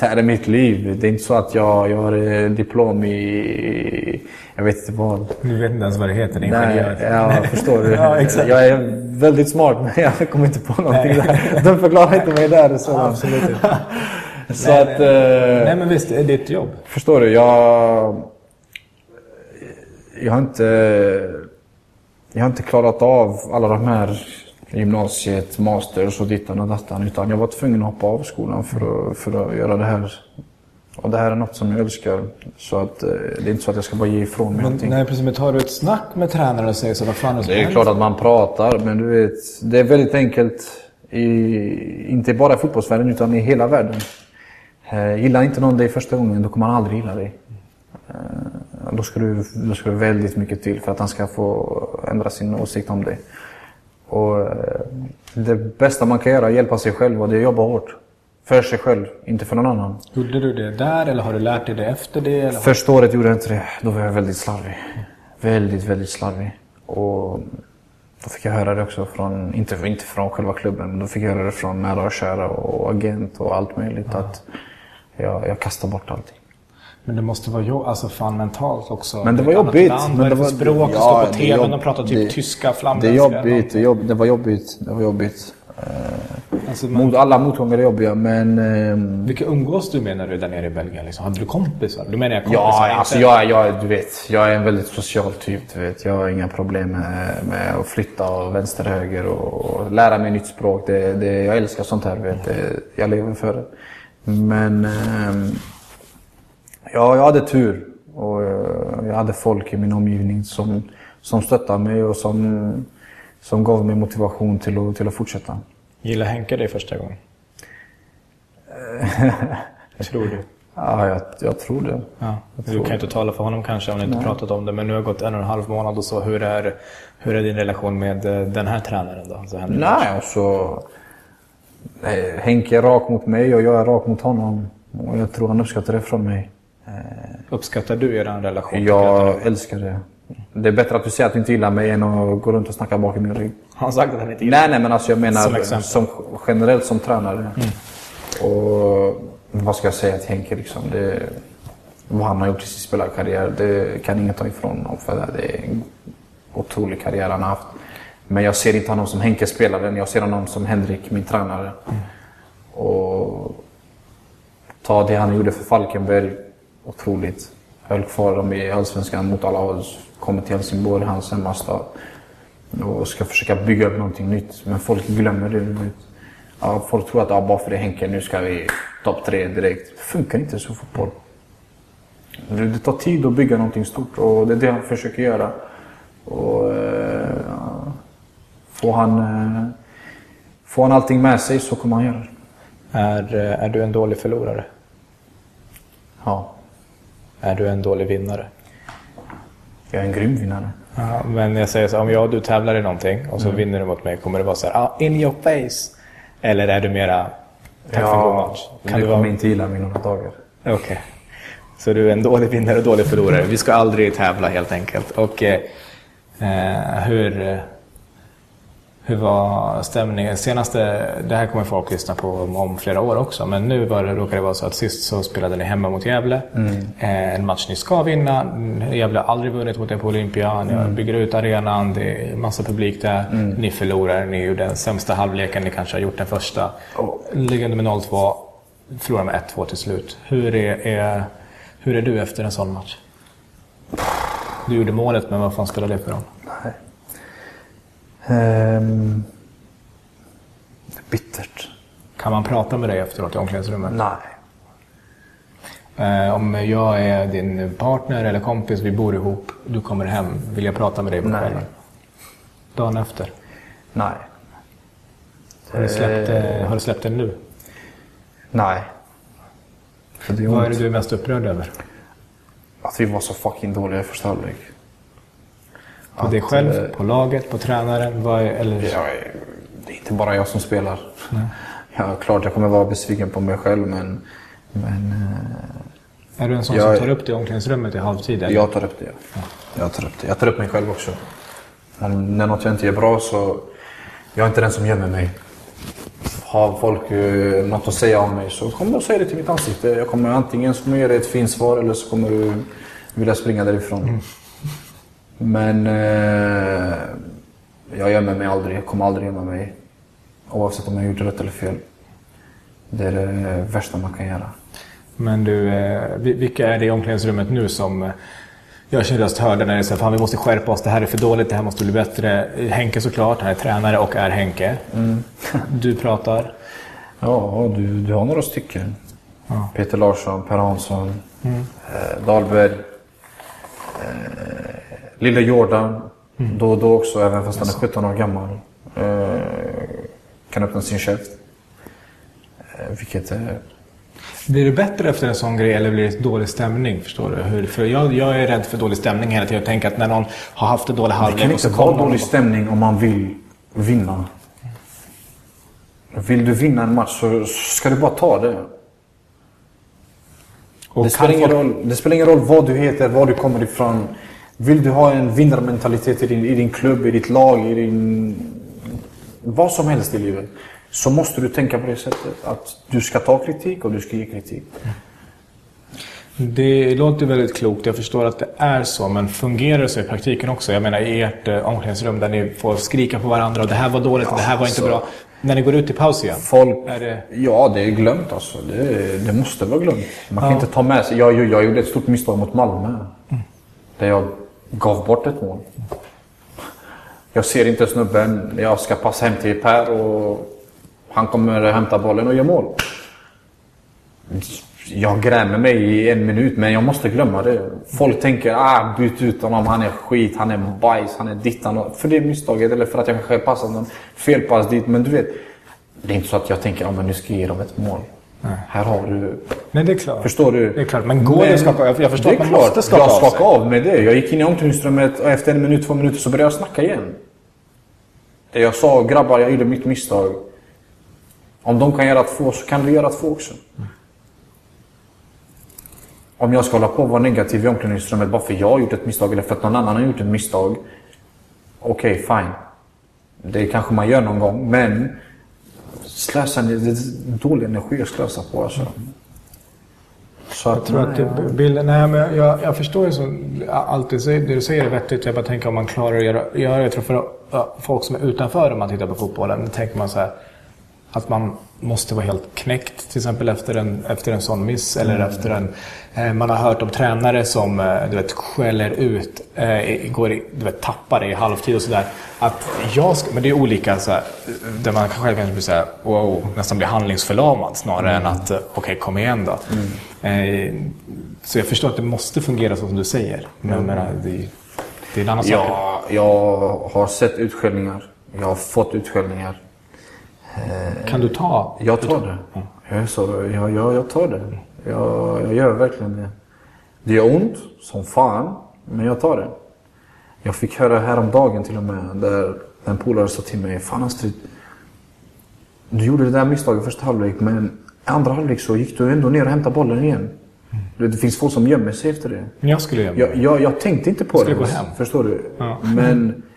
det här är mitt liv. Det är inte så att jag, jag har eh, diplom i, jag vet inte vad. Du vet inte ens vad det heter, ingenjör. Nej, ja, förstår du. ja, exakt. Jag är väldigt smart men jag kommer inte på någonting där. De förklarar inte mig där. Så. Absolut inte. så nej, att, nej. nej men visst, det är ditt jobb. Förstår du, jag jag har inte... Jag har inte klarat av alla de här gymnasiet, masters och dittan och dattan. Utan jag var tvungen att hoppa av skolan för att, för att göra det här. Och det här är något som jag älskar. Så att, eh, det är inte så att jag ska bara ge ifrån mig men, någonting. Nej, precis. Men tar du ett snack med tränaren och säger så? Vad fan är det är klart att man pratar, men du vet. Det är väldigt enkelt. I, inte bara i fotbollsvärlden, utan i hela världen. Eh, gillar inte någon dig första gången, då kommer han aldrig gilla dig. Eh, då ska, du, då ska du väldigt mycket till för att han ska få ändra sin åsikt om dig. Och eh, det bästa man kan göra är att hjälpa sig själv och det är att jobba hårt. För sig själv, inte för någon annan. Gjorde du det där eller har du lärt dig det efter det? Eller? Första året gjorde jag inte det. Då var jag väldigt slarvig. Väldigt, väldigt slarvig. Och då fick jag höra det också från, inte, inte från själva klubben, men då fick jag höra det från nära och kära och agent och allt möjligt. Ja. Att jag, jag kastar bort allting. Men det måste vara jo alltså fan mentalt också. Men det var jobbigt. Land, men det var språk, ja, stå på TV och prata typ det, tyska, flamländska. Det är jobbigt, det, jobb, det var jobbigt. Det var jobbigt. Alltså, man, alla motgångar är jobbiga men... Eh, vilka umgås du med när du är där nere i Belgien? Liksom? Hade du kompisar? Du menar jag kompisar? Ja, alltså jag, jag, du vet, jag är en väldigt social typ. Du vet. Jag har inga problem med, med att flytta och vänster höger och, och lära mig nytt språk. Det, det, jag älskar sånt här. Vet. Det, jag lever för det. Men... Eh, Ja, jag hade tur. Och eh, jag hade folk i min omgivning som, som stöttade mig och som, som gav mig motivation till att, till att fortsätta. Gillade Henke dig första gången? tror du? Ja, jag, jag tror det. Ja. Jag du kan inte tala för honom kanske om ni inte Nej. pratat om det, men nu har det gått en och en halv månad och så. Hur är, hur är din relation med eh, den här tränaren då? Alltså Nej, alltså... Henke är rak mot mig och jag är rak mot honom. Och jag tror han uppskattar det från mig. Eh, Uppskattar du er relation? Jag älskar det. Det är bättre att du säger att du inte gillar mig än att gå runt och snacka bakom min rygg. Har han sagt att han inte gillar Nej, nej, men alltså jag menar som, som generellt som tränare. Mm. Och vad ska jag säga till Henke liksom? Det, vad han har gjort i sin spelarkarriär, det kan ingen ta ifrån honom. För det är en otrolig karriär han har haft. Men jag ser inte honom som Henke spelaren, jag ser honom som Henrik, min tränare. Mm. Och ta det han gjorde för Falkenberg otroligt. Höll kvar dem i Allsvenskan mot alla odds. Kommer till Helsingborg, hans hemmastad. Och ska försöka bygga upp någonting nytt. Men folk glömmer det. Ja, folk tror att ja, bara för det Henke, nu ska vi topp tre direkt. Det funkar inte så fotboll. Det tar tid att bygga någonting stort och det är det han försöker göra. Och, eh, får, han, eh, får han allting med sig så kommer han göra det. Är, eh, är du en dålig förlorare? Ja. Är du en dålig vinnare? Jag är en grym vinnare. Ja, men jag säger så om jag och du tävlar i någonting och så Mm. vinner du mot mig, kommer det vara så här, ah, in your face? Eller är du mera, tack för en god match? Kan du vara- kommer inte gilla mig några dagar. Okej. Så du är en dålig vinnare och dålig förlorare. Vi ska aldrig tävla helt enkelt. Och eh, eh, hur, eh, hur var stämningen? Senaste, det här kommer folk lyssna på om, om flera år också, men nu var det, råkade det vara så att sist så spelade ni hemma mot Gävle. Eh, en match ni ska vinna. Mm, Gävle har aldrig vunnit mot er på Olympia. Ni bygger ut arenan, det är massa publik där. Ni förlorar, ni gjorde den sämsta halvleken, ni kanske har gjort den första. Liggande med 0-2, förlorar med 1-2 till slut. Hur är, är, hur är du efter en sån match? Du gjorde målet, men vad fan spelar det för roll? Ehm, bittert. Kan man prata med dig efteråt i omklädningsrummet? Nej. Eh, om jag är din partner eller kompis, vi bor ihop, du kommer hem, vill jag prata med dig på Nej. kvällen? Dagen efter? Nej. Har du släppt, Eh, har du släppt den nu? Nej. Är Vad är det du är mest upprörd över? Att vi var så fucking dåliga i första halvlek. På dig Att, själv, eh, på laget, på tränaren? Vad är, eller... Jag det är inte bara jag som spelar. Ja, klart jag kommer vara besviken på mig själv men, men eh, Är du en sån Jag- som tar upp det i omklädningsrummet i halvtid? Eller? jag tar upp det. Jag tar upp det. Jag tar upp mig själv också. Om, när något jag inte gör bra så jag är inte den som gömmer mig. Har folk eh, något att säga om mig så kommer de säga det till mitt ansikte. Jag kommer antingen jag ge dig ett fint svar eller så kommer du vilja springa därifrån. Men eh, jag gömmer mig aldrig. Jag kommer aldrig gömma mig. Oavsett om jag gjort rätt eller fel. Det är det värsta man kan göra. Men du, eh, vi- vilka är det i omklädningsrummet nu som eh, gör sin röst hörd när det säger fan vi måste skärpa oss, det här är för dåligt, det här måste bli bättre. Henke såklart, han är tränare och är Henke. Du pratar. Ja, du, du har några stycken. Ja. Peter Larsson, Per Hansson, eh, Dahlberg, eh, Lille Jordan. Då och då också, även fast han är 17 år gammal. Eh, kan öppna sin käft. Eh, vilket är... Blir det bättre efter en sån grej eller blir det dålig stämning? Förstår du? Hur, för jag, jag är rädd för dålig stämning hela tiden. Jag tänker att när någon har haft en dålig Det halvlek kan och inte vara dålig stämning om man vill vinna. Vill du vinna en match så ska du bara ta det. Det spelar, kan ingen folk- roll, det spelar ingen roll vad du heter, var du kommer ifrån. Vill du ha en vinnarmentalitet i din, i din klubb, i ditt lag, i din... Vad som helst i livet. Så måste du tänka på det sättet. Att du ska ta kritik och du ska ge kritik. Det låter väldigt klokt. Jag förstår att det är så. Men fungerar det så i praktiken också? Jag menar i ert eh, omklädningsrum där ni får skrika på varandra och det här var dåligt och det här var inte alltså. bra. När ni går ut i paus igen? Folk... Det... Ja, det är glömt alltså. Det, det måste vara glömt. Man kan Ja. inte ta med sig... Jag, jag, jag gjorde ett stort misstag mot Malmö. Där jag gav bort ett mål. Jag ser inte snubben. Jag ska passa hem till Per och han kommer hämta bollen och göra mål. Jag grämer mig i en minut, men jag måste glömma det. Folk tänker ah, byt ut honom, han är skit, han är bajs, han är dittan. För det misstaget, eller för att jag kanske passat någon felpass dit. Men du vet, det är inte så att jag tänker ah, men nu ska jag ge dem ett mål. Här har du... Nej, det är klart. Förstår du? Det är klart. Men går det att skaka av? Jag förstår det att man är klart. måste skaka jag av sig. skakade av med det. Jag gick in i omklädningsrummet och efter en minut, två minuter så började jag snacka igen. Det jag sa, grabbar jag gjorde mitt misstag. Om de kan göra två så kan du göra två också. Om jag ska hålla på och vara negativ i omklädningsrummet bara för jag har gjort ett misstag eller för att någon annan har gjort ett misstag. Okej, fine. Det kanske man gör någon gång, men slösa, det är dålig energi att slösa på alltså. Så att, Jag tror att det, bilden, nej, men jag, jag förstår ju som allt du säger, det du säger är vettigt. Jag bara tänker om man klarar att göra, göra det. Jag tror för ja, folk som är utanför om man tittar på fotbollen, då tänker man så här att man måste vara helt knäckt till exempel efter en, efter en sån miss. Eller efter en, eh, man har hört om tränare som eh, du vet, skäller ut, eh, går i, du vet, tappar det i halvtid och sådär. Att jag ska, men det är olika så här, där man själv kanske blir så här, wow, nästan blir handlingsförlamad snarare än att eh, okej, kom igen då. Eh, så jag förstår att det måste fungera så som du säger. Men menar, det, är- det är en annan sak. Ja, jag har sett utskällningar. Jag har fått utskällningar. Kan du ta? Jag tar det. Jag, så, jag, jag, jag tar det. Jag, jag gör verkligen det. Det gör ont som fan, men jag tar det. Jag fick höra häromdagen till och med, där en polare sa till mig, Fan Astrid, du gjorde det där misstaget första halvlek, men andra halvlek så gick du ändå ner och hämtade bollen igen. Mm. Det finns folk som gömmer sig efter det. Jag skulle gömma jag, jag, jag tänkte inte på skulle det. gå hem. Förstår du? Ja. Men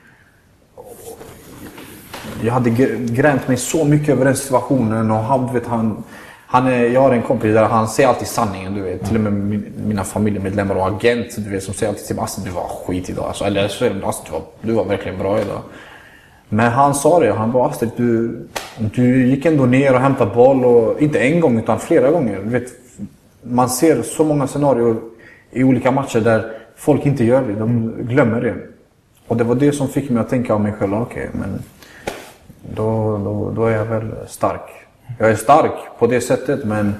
jag hade gränt mig så mycket över den situationen och han, vet, han, han är, jag har en kompis där han säger alltid sanningen. Du vet. Till och med min, mina familjemedlemmar och agent du vet, som säger alltid till mig att du var skit idag. Alltså, eller så säger de alltså, du, var, du var verkligen bra idag. Men han sa det, han bara Astrid, du, du gick ändå ner och hämtade boll. Och, inte en gång utan flera gånger. Du vet, man ser så många scenarier i olika matcher där folk inte gör det. De glömmer det. Och det var det som fick mig att tänka om mig själv. Okej, okay, men då, då, då är jag väl stark. Jag är stark på det sättet men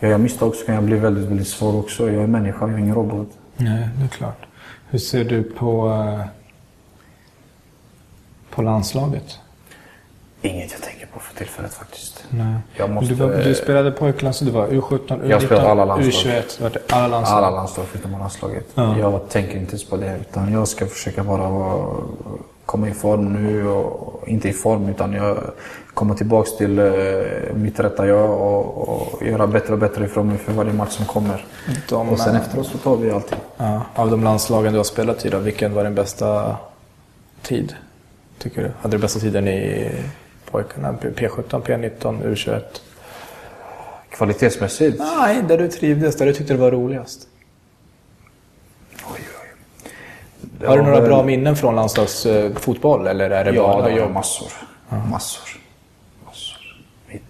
gör jag misstag så kan jag bli väldigt, väldigt svår också. Jag är människa, jag är ingen robot. Nej, det är klart. Hur ser du på, eh, på landslaget? Inget jag tänker på för tillfället faktiskt. Nej. Jag måste, du, var, du spelade pojkland så du var U17, U19, jag spelade alla landslag. U21, var det alla landslag? Alla landslag förutom landslaget. Ja. Jag tänker inte ens på det utan jag ska försöka bara vara komma i form nu och inte i form utan jag komma tillbaks till eh, mitt rätta jag och, och göra bättre och bättre ifrån mig för varje match som kommer. De, och sen efteråt så tar vi allting. Ja, av de landslagen du har spelat i då, vilken var din bästa tid? Tycker du? Hade du bästa tiden i pojkarna? P17, P19, U21? Kvalitetsmässigt? Nej, där du trivdes, där du tyckte det var roligast. Har du några bra minnen från landslagsfotboll eller är det ja, bara... Ja, massor. Ja. Massor. massor. Mitt...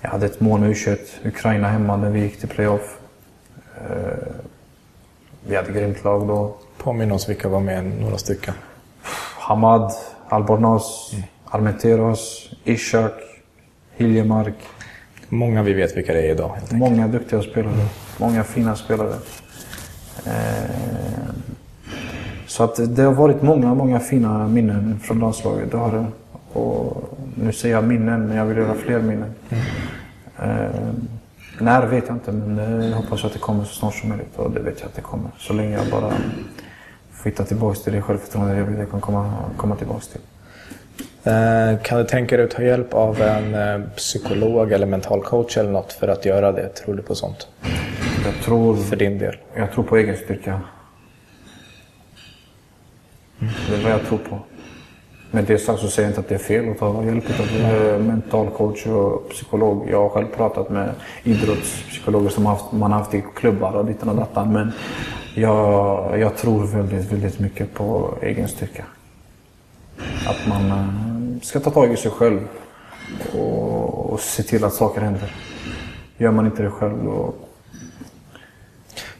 Jag hade ett mål med U21, Ukraina hemma, när vi gick till playoff. Eh, vi hade grymt lag då. Påminn oss vilka var med, några stycken. Hamad, Albornoz, mm. Armenteros, Ishak, Hiljemark. Många vi vet vilka det är idag. Många duktiga spelare. Många fina spelare. Eh, så att det har varit många, många fina minnen från landslaget. Det har det. Och nu säger jag minnen, men jag vill göra fler minnen. Mm. Eh, när vet jag inte, men jag hoppas att det kommer så snart som möjligt. Och det vet jag att det kommer. Så länge jag bara hitta tillbaka till det självförtroende jag vill jag kan komma, komma tillbaka till. Eh, kan du tänka dig att ta hjälp av en psykolog eller mental coach eller något för att göra det? Tror du på sånt? Jag tror, för din del? Jag tror på egen styrka. Mm. Det är vad jag tror på. Med det sagt så säger jag inte att det är fel att ta hjälp av mental coach och psykolog. Jag har själv pratat med idrottspsykologer som haft, man har haft i klubbar och ditten och dattan. Men jag, jag tror väldigt, väldigt mycket på egen styrka. Att man eh, ska ta tag i sig själv och, och se till att saker händer. Gör man inte det själv då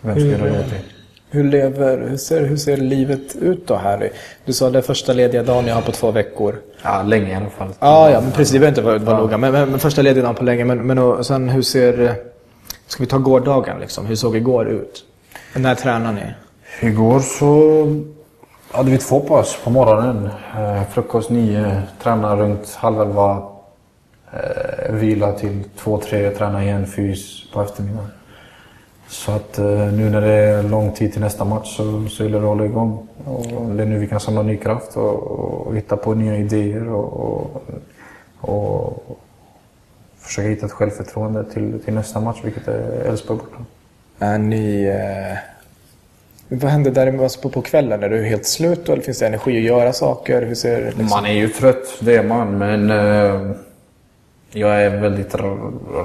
vem ska göra det? Hur, lever, hur, ser, hur ser livet ut då här? Du sa det första lediga dagen jag har på två veckor. Ja, länge i alla fall. Ja, ja men precis. Det behöver inte vara, vara ja. noga. Men, men, men, första lediga dagen på länge. Men, men och, sen hur ser... Ska vi ta gårdagen liksom? Hur såg igår ut? När tränar ni? Igår så hade vi två pass på morgonen. Eh, frukost nio, träna runt halv elva. Eh, vila till två, tre, träna igen fys på eftermiddagen. Så att eh, nu när det är lång tid till nästa match så, så gäller det att hålla igång. Och det är nu vi kan samla ny kraft och, och hitta på nya idéer och, och, och försöka hitta ett självförtroende till, till nästa match, vilket är Elfsborg borta. Är ni... Eh... Vad händer där alltså på, på kvällen? Är du helt slut eller finns det energi att göra saker? Hur ser, liksom... Man är ju trött, det är man. Men eh, jag är en väldigt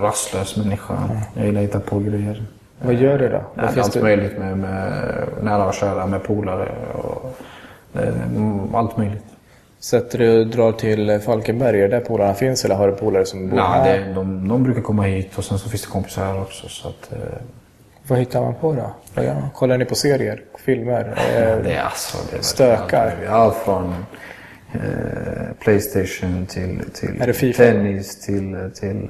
rastlös människa. Mm. Jag gillar att hitta på grejer. Vad gör du då? Nej, allt det? möjligt med, med nära och kära, med polare och allt möjligt. Sätter du drar till Falkenberg, är det där polarna finns eller har du polare som bor Nej, här? Det, de, de brukar komma hit och sen så finns det kompisar här också. Så att, eh... Vad hittar man på då? Kollar ni på serier, filmer? Det är alltså, det är stökar? Allt, från eh, Playstation till, till tennis till, till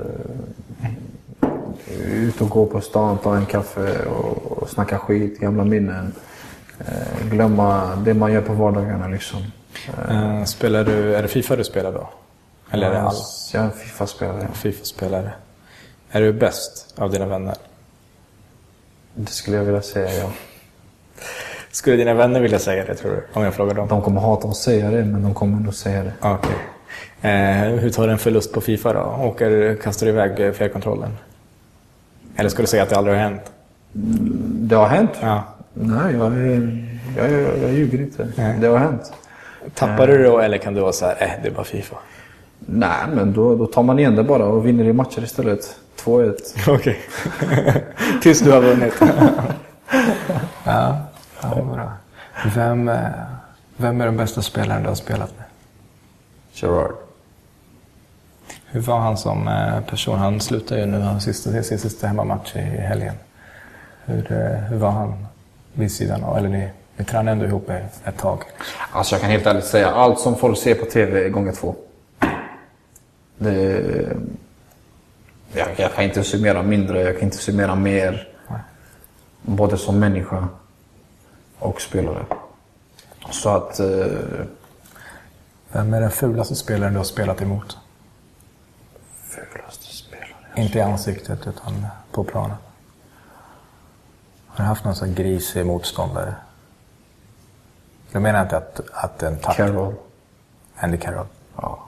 eh, ut och gå på stan, ta en kaffe och, och snacka skit, gamla minnen. Eh, glömma det man gör på vardagarna liksom. Eh, spelar du, är det Fifa du spelar då? Eller är det all... Jag är en Fifa-spelare. Fifa-spelare. Är du bäst av dina vänner? Det skulle jag vilja säga, ja. Skulle dina vänner vilja säga det tror du? Om jag frågar dem? De kommer hata att säga det, men de kommer nog säga det. Okej. Eh, hur tar du en förlust på Fifa då? Åker, kastar du iväg eh, fjärrkontrollen? Eller skulle du säga att det aldrig har hänt? Det har hänt. Ja. Nej, jag, jag, jag, jag ljuger inte. Nej. Det har hänt. Tappar du då eller kan du vara så här, eh, det är bara Fifa? Nej, men då, då tar man igen det bara och vinner i matcher istället. 2-1. Okej. Tills du har vunnit. ja, ja bra. Vem, eh, vem är den bästa spelaren du har spelat med? Gerard. Hur var han som eh, person? Han slutar ju nu, han sista, sin sista hemmamatch i helgen. Hur, eh, hur var han vid sidan av? Eller ni, ni tränade ändå ihop ett tag. Alltså jag kan helt ärligt säga, allt som folk ser på TV är gånger två. Det, jag, jag kan inte summera mindre, jag kan inte summera mer. Både som människa och spelare. Så att... Eh, Vem är den fulaste spelaren du har spelat emot? fulaste spelare. Inte i ansiktet, utan på planen. Har du haft någon sån grisig motståndare? Jag menar inte att, att en tack... Carroll. Andy Carroll. Ja.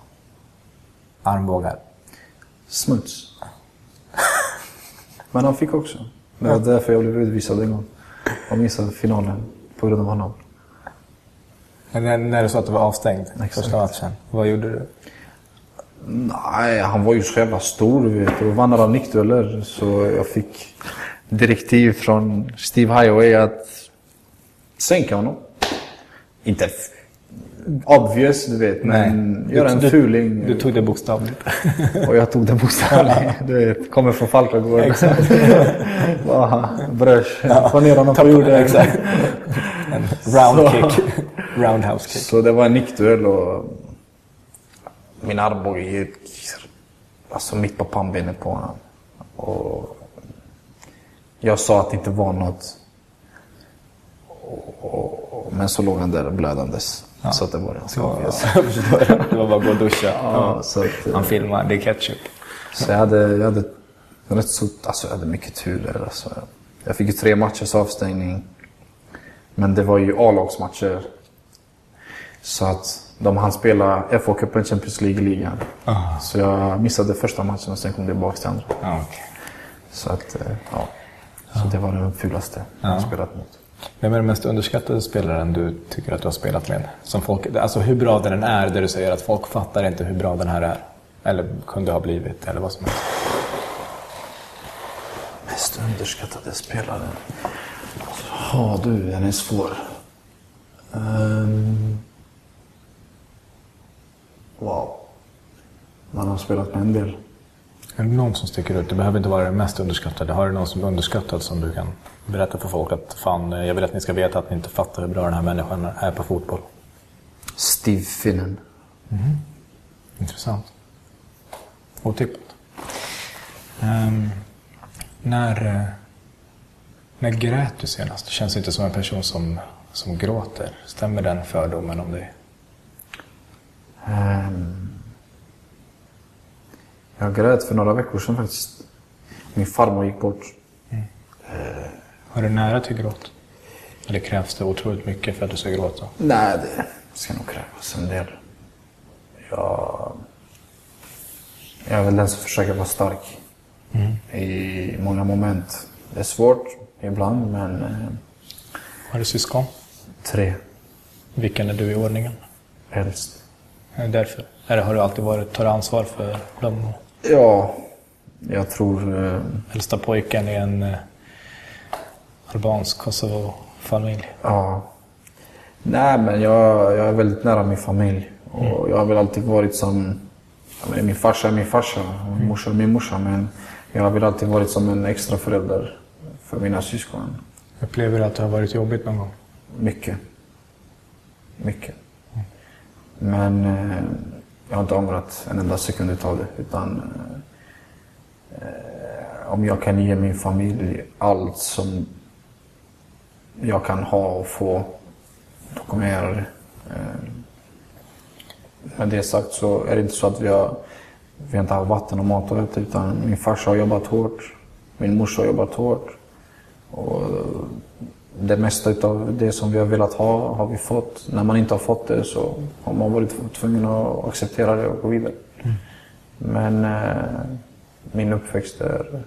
Armbågar. Smuts. Men han fick också. Det var därför jag blev utvisad en gång. Och missade finalen på grund av honom. Men när, när du sa att du var avstängd Exakt. första matchen, vad gjorde du? Nej, han var ju så jävla stor du vet. Och vann alla nickdueller. Så jag fick direktiv från Steve Highway att sänka honom. Inte obvious, du vet. Men göra en du, fuling. Du tog det bokstavligt. Och jag tog den bokstavligen. Du vet, kommer från Falkagård. Exakt. Brösch. Få ner honom på jorden. Exakt. En round kick. Roundhouse kick. Så det var en nickduell och min armbåge gick alltså mitt på pannbenet på honom. Och jag sa att det inte var något. Och, och, och, men så låg han där blödandes. Så att det var ganska Ja, obvious. Det var bara att gå och duscha. Ja, så att, eh, Han filmar, det är ketchup. Så jag hade, jag hade rätt så, alltså jag hade mycket tur där. Alltså. Jag fick ju tre matchers avstängning. Men det var ju A-lagsmatcher. Så att de hann spela FA-cupen, Champions League-ligan. Ah. Så jag missade första matchen och sen kom det tillbaka till andra. Ja, okej. Så att, eh, ja. Så det var den fulaste jag spelat mot. Vem är den mest underskattade spelaren du tycker att du har spelat med? Som folk, alltså hur bra den är, där du säger att folk fattar inte hur bra den här är. Eller kunde ha blivit, eller vad som helst. Mest underskattade spelaren? Ja du, den är svår. Ehm. Wow. Man har spelat med en del. Är det någon som sticker ut? Det behöver inte vara den mest underskattade. Har du någon som är underskattad som du kan berätta för folk att fan, jag vill att ni ska veta att ni inte fattar hur bra den här människan är på fotboll? Steve Finnen. Intressant. Otippat. Ehm, när, eh, när grät du senast? Du känns inte som en person som, som gråter. Stämmer den fördomen om dig? Ehm. Jag grät för några veckor sedan faktiskt. Min farmor gick bort. Har du nära till gråt? Eller krävs det otroligt mycket för att du ska gråta? Nej, det ska nog krävas en del. Jag, jag är väl den som försöker vara stark i många moment. Det är svårt ibland, men eh, Har du syskon? tre Vilken är du i ordningen? Är det därför? Eller har du alltid varit, tar ansvar för dem? Ja, jag tror... eh, Äldsta pojken i en eh, albansk Kosovo-familj. Ja. Nej, men jag, jag är väldigt nära min familj. Och jag har väl alltid varit som... Menar, min farsa är min farsa och min morsa är min morsa. Men jag har väl alltid varit som en extra förälder för mina syskon. Upplever du att det har varit jobbigt någon gång? Mycket. Mycket. Men eh, jag har inte ångrat en enda sekund utav det. Utan eh, om jag kan ge min familj allt som jag kan ha och få, då kommer jag göra det. Med det sagt så är det inte så att vi har, vi har inte har vatten och mat att äta. Utan min farsa har jobbat hårt. Min morsa har jobbat hårt. Och det mesta av det som vi har velat ha har vi fått. När man inte har fått det så har man varit tvungen att acceptera det och gå vidare. Mm. Men eh, min uppväxt är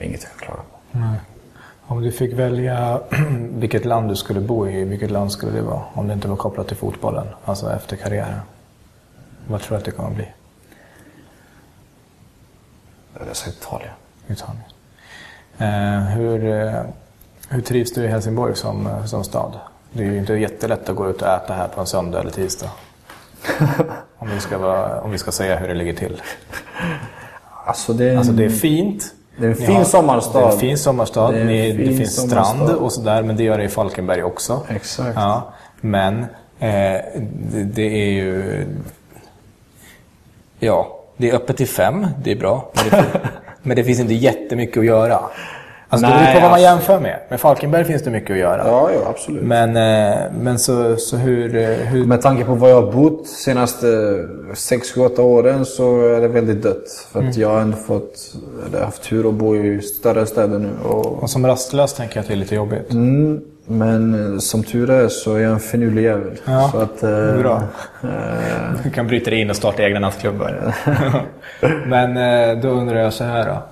inget jag klarar på. Nej. Om du fick välja vilket land du skulle bo i, vilket land skulle det vara? Om det inte var kopplat till fotbollen, alltså efter karriären. Vad tror du att det kommer att bli? Jag säger Italien. Italien. Eh, hur, eh, hur trivs du i Helsingborg som, eh, som stad? Det är ju inte jättelätt att gå ut och äta här på en söndag eller tisdag. om, vi ska vara, om vi ska säga hur det ligger till. Alltså det, är, alltså det är fint. Det är en fin har, sommarstad. Det är en fin sommarstad. Det, Ni, fin det finns sommarstad. strand och sådär, men det gör det i Falkenberg också. Exakt. Ja, men eh, det, det, är ju... Ja, det är öppet till fem. Det är bra. Men det, men det finns inte jättemycket att göra. Alltså, Nej, det beror på vad man alltså- jämför med. Med Falkenberg finns det mycket att göra. Ja, ja absolut. Men, eh, men så, så hur, eh, hur... Med tanke på var jag har bott de senaste 6-8 åren så är det väldigt dött. För att mm. jag har ändå fått, eller haft tur att bo i större städer nu. Och, och som rastlös tänker jag att det är lite jobbigt. Mm, men eh, som tur är så är jag en finurlig jävel. Ja, så att, eh, bra. Eh, du kan bryta dig in och starta egna nattklubbar. men eh, då undrar jag så här då.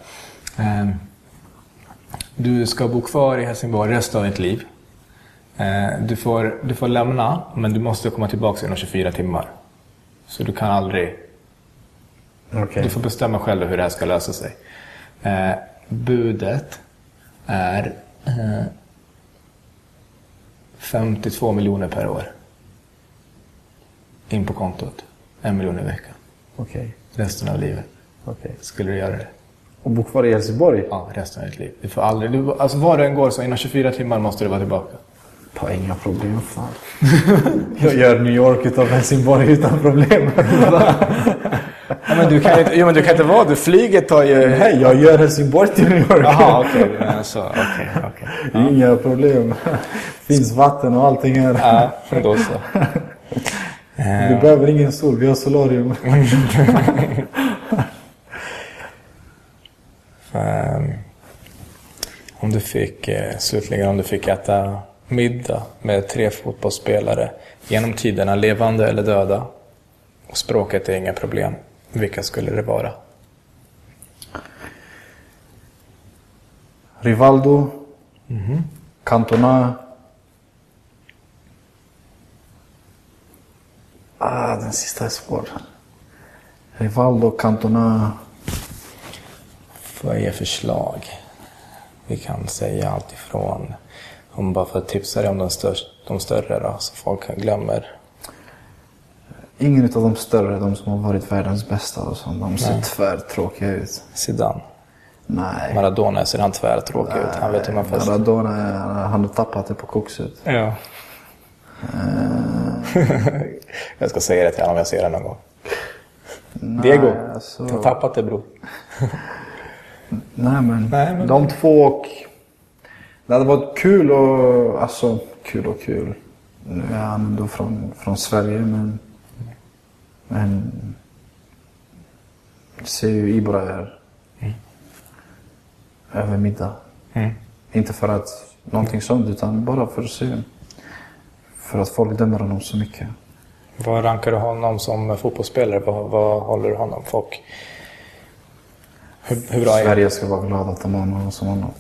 Du ska bo kvar i Helsingborg resten av ditt liv. Eh, du får, du får lämna, men du måste komma tillbaka inom 24 timmar. Så du kan aldrig... Okay. Du får bestämma själv hur det här ska lösa sig. Eh, budet är 52 eh, miljoner per år. In på kontot. En miljon i veckan. Okay. Resten av livet. Okay. Skulle du göra det? Och bo kvar i Helsingborg? Ja, resten av ditt liv. Du får aldrig, du, alltså var du än går så inom 24 timmar måste du vara tillbaka. Har inga problem, fan. jag gör New York utav Helsingborg utan problem. ja, men du kan inte, jo, men du kan inte vara det. Flyget tar ju... Nej, jag gör Helsingborg till New York. Jaha, okej. Okay. Alltså, okay, okay. Ja. Inga problem. finns vatten och allting här. Ja, då så. Vi behöver ingen sol, vi har solarium. Um, om du fick, eh, slutligen, om du fick äta middag med tre fotbollsspelare genom tiderna, levande eller döda, och språket är inga problem, vilka skulle det vara? Rivaldo, mm -hmm. Cantona. Ah, den sista är svår. Rivaldo, Cantona. Vad är förslag? Vi kan säga allt ifrån, om bara för att tipsa dig om de, störst, de större då, så folk glömmer. Ingen av de större, de som har varit världens bästa och sånt, de ser tvärtråkiga ut. Zidane? Nej. Maradona ser han tvärtråkig ut. Han vet hur man festar. Maradona, han har tappat det på kokset. Ja. Uh... jag ska säga det till honom om jag ser det någon gång. Nej, Diego, alltså... du har tappat det bror. Nej men, Nej, men... de två och... Det hade varit kul och... Alltså, kul och kul. Nu är han ändå från, från Sverige men... Men... Ser ju Ibra är... Mm. Över middag. Mm. Inte för att någonting sånt utan bara för att se. För att folk dömer honom så mycket. Vad rankar du honom som fotbollsspelare? Vad, vad håller du honom? Folk hur, hur bra Sverige ska vara glada att de har någon som honom.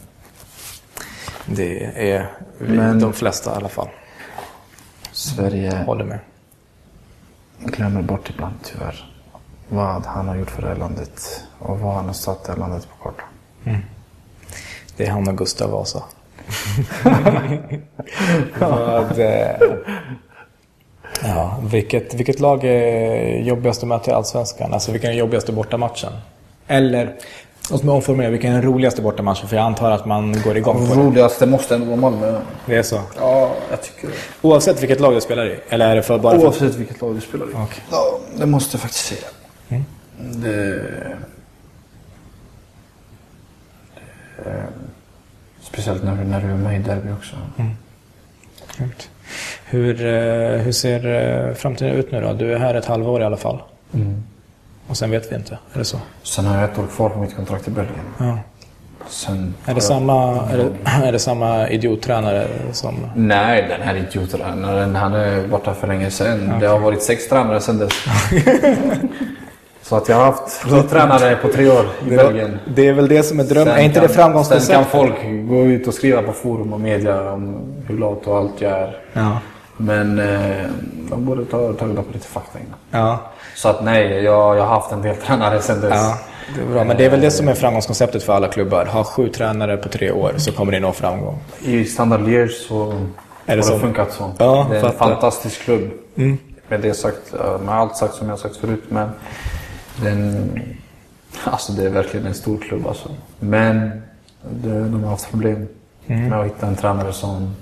Det är vi, Men, de flesta i alla fall. Sverige håller med. glömmer bort ibland tyvärr vad han har gjort för det här landet och vad han har satt det här landet på kartan. Mm. Det är han och Gustav Vasa. vad, eh, ja, vilket, vilket lag är jobbigast att möta i Allsvenskan? Alltså vilken är jobbigaste bortamatchen? Eller, låt mig omformulera, vilken är den roligaste bortamatchen? För jag antar att man går igång på. Den roligaste måste ändå vara Malmö. Det är så? Ja, jag tycker det. Oavsett vilket lag du spelar i? Eller är det för bara Oavsett för... vilket lag du spelar i. Okay. Ja, det måste jag faktiskt säga. Mm. Det... det... Speciellt när, när du är med i derby också. Mm. Hur, eh, hur ser eh, framtiden ut nu då? Du är här ett halvår i alla fall. Mm. Och sen vet vi inte, är det så? Sen har jag ett år kvar på mitt kontrakt i Belgien. Ja. Sen, Är det samma, är det, är det samma idiottränare som... Nej, den här idiottränaren han är borta för länge sedan. Det har varit sex tränare sedan dess. Så att jag har haft två tränare på tre år i Belgien. Det är väl det som är drömmen. Är inte kan- det framgångskoncept? Sen kan folk gå ut och skriva på forum och media om hur lat och allt jag är. Ja. Men eh, de borde ta, ta reda på lite fakta innan. Ja. Så att nej, jag, jag har haft en del tränare sedan dess. ja, det är bra. Men det är väl det som är framgångskonceptet för alla klubbar. Ha sju tränare på tre år så kommer ni nå framgång. I Standard Liège så Är det har det funkat så. Ja, det är en fattar. Mm. fantastisk klubb. Med det sagt, med allt sagt som jag sagt förut. Men den, alltså det är verkligen en stor klubb alltså. Men det, de har haft problem Mm. med att hitta en tränare som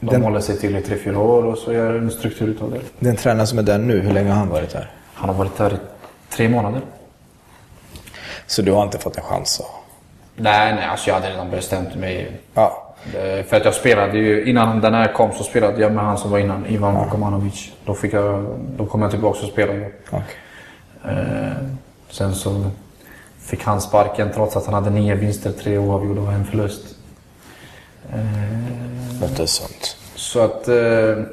de Den- håller sig till i tre, fyra år och så gör en struktur utav det. Den tränare som är där nu, hur länge har han varit där? Han har varit där i tre månader. Så du har inte fått en chans att... Nej, nej, alltså jag hade redan bestämt mig. Ja. Eh, För att jag spelade ju, innan den här kom så spelade jag med han som var innan, Ivan Vukomanovic. Då, fick jag, då kom jag tillbaka och spelade. Okej. Eh, sen så fick han sparken trots att han hade nio vinster, tre oavgjorda och en förlust. Eh, Låter sunt. så att... Eh,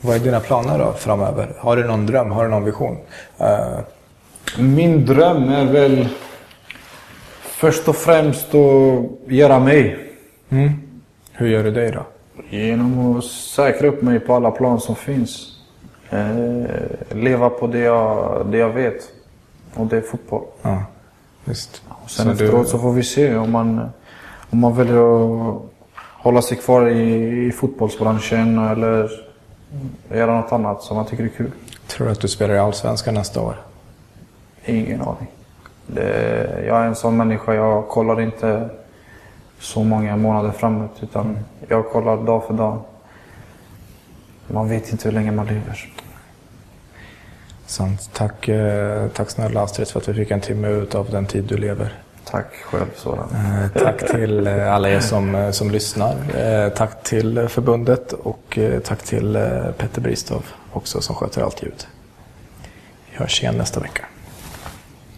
Vad är dina planer då framöver? Har du någon dröm? Har du någon vision? Eh, min dröm är väl först och främst att göra mig. hur gör du det då? Genom att säkra upp mig på alla plan som finns. Eh, leva på det jag, det jag vet. Och det är fotboll. Ja, visst. Och sen Så efteråt du- så får vi se om man, om man väljer att hålla sig kvar i, i fotbollsbranschen eller göra något annat som man tycker är kul. Tror du att du spelar i Allsvenskan nästa år? Ingen aning. Det, jag är en sån människa, jag kollar inte så många månader framåt utan jag kollar dag för dag. Man vet inte hur länge man lever. Sant. Tack, eh, tack snälla Astrid för att vi fick en timme ut av den tid du lever. Tack själv Soran. Eh, tack till eh, alla er som, eh, som lyssnar. Tack till förbundet och tack till Petter Bristov också som sköter allt ljud. Vi hörs igen nästa vecka.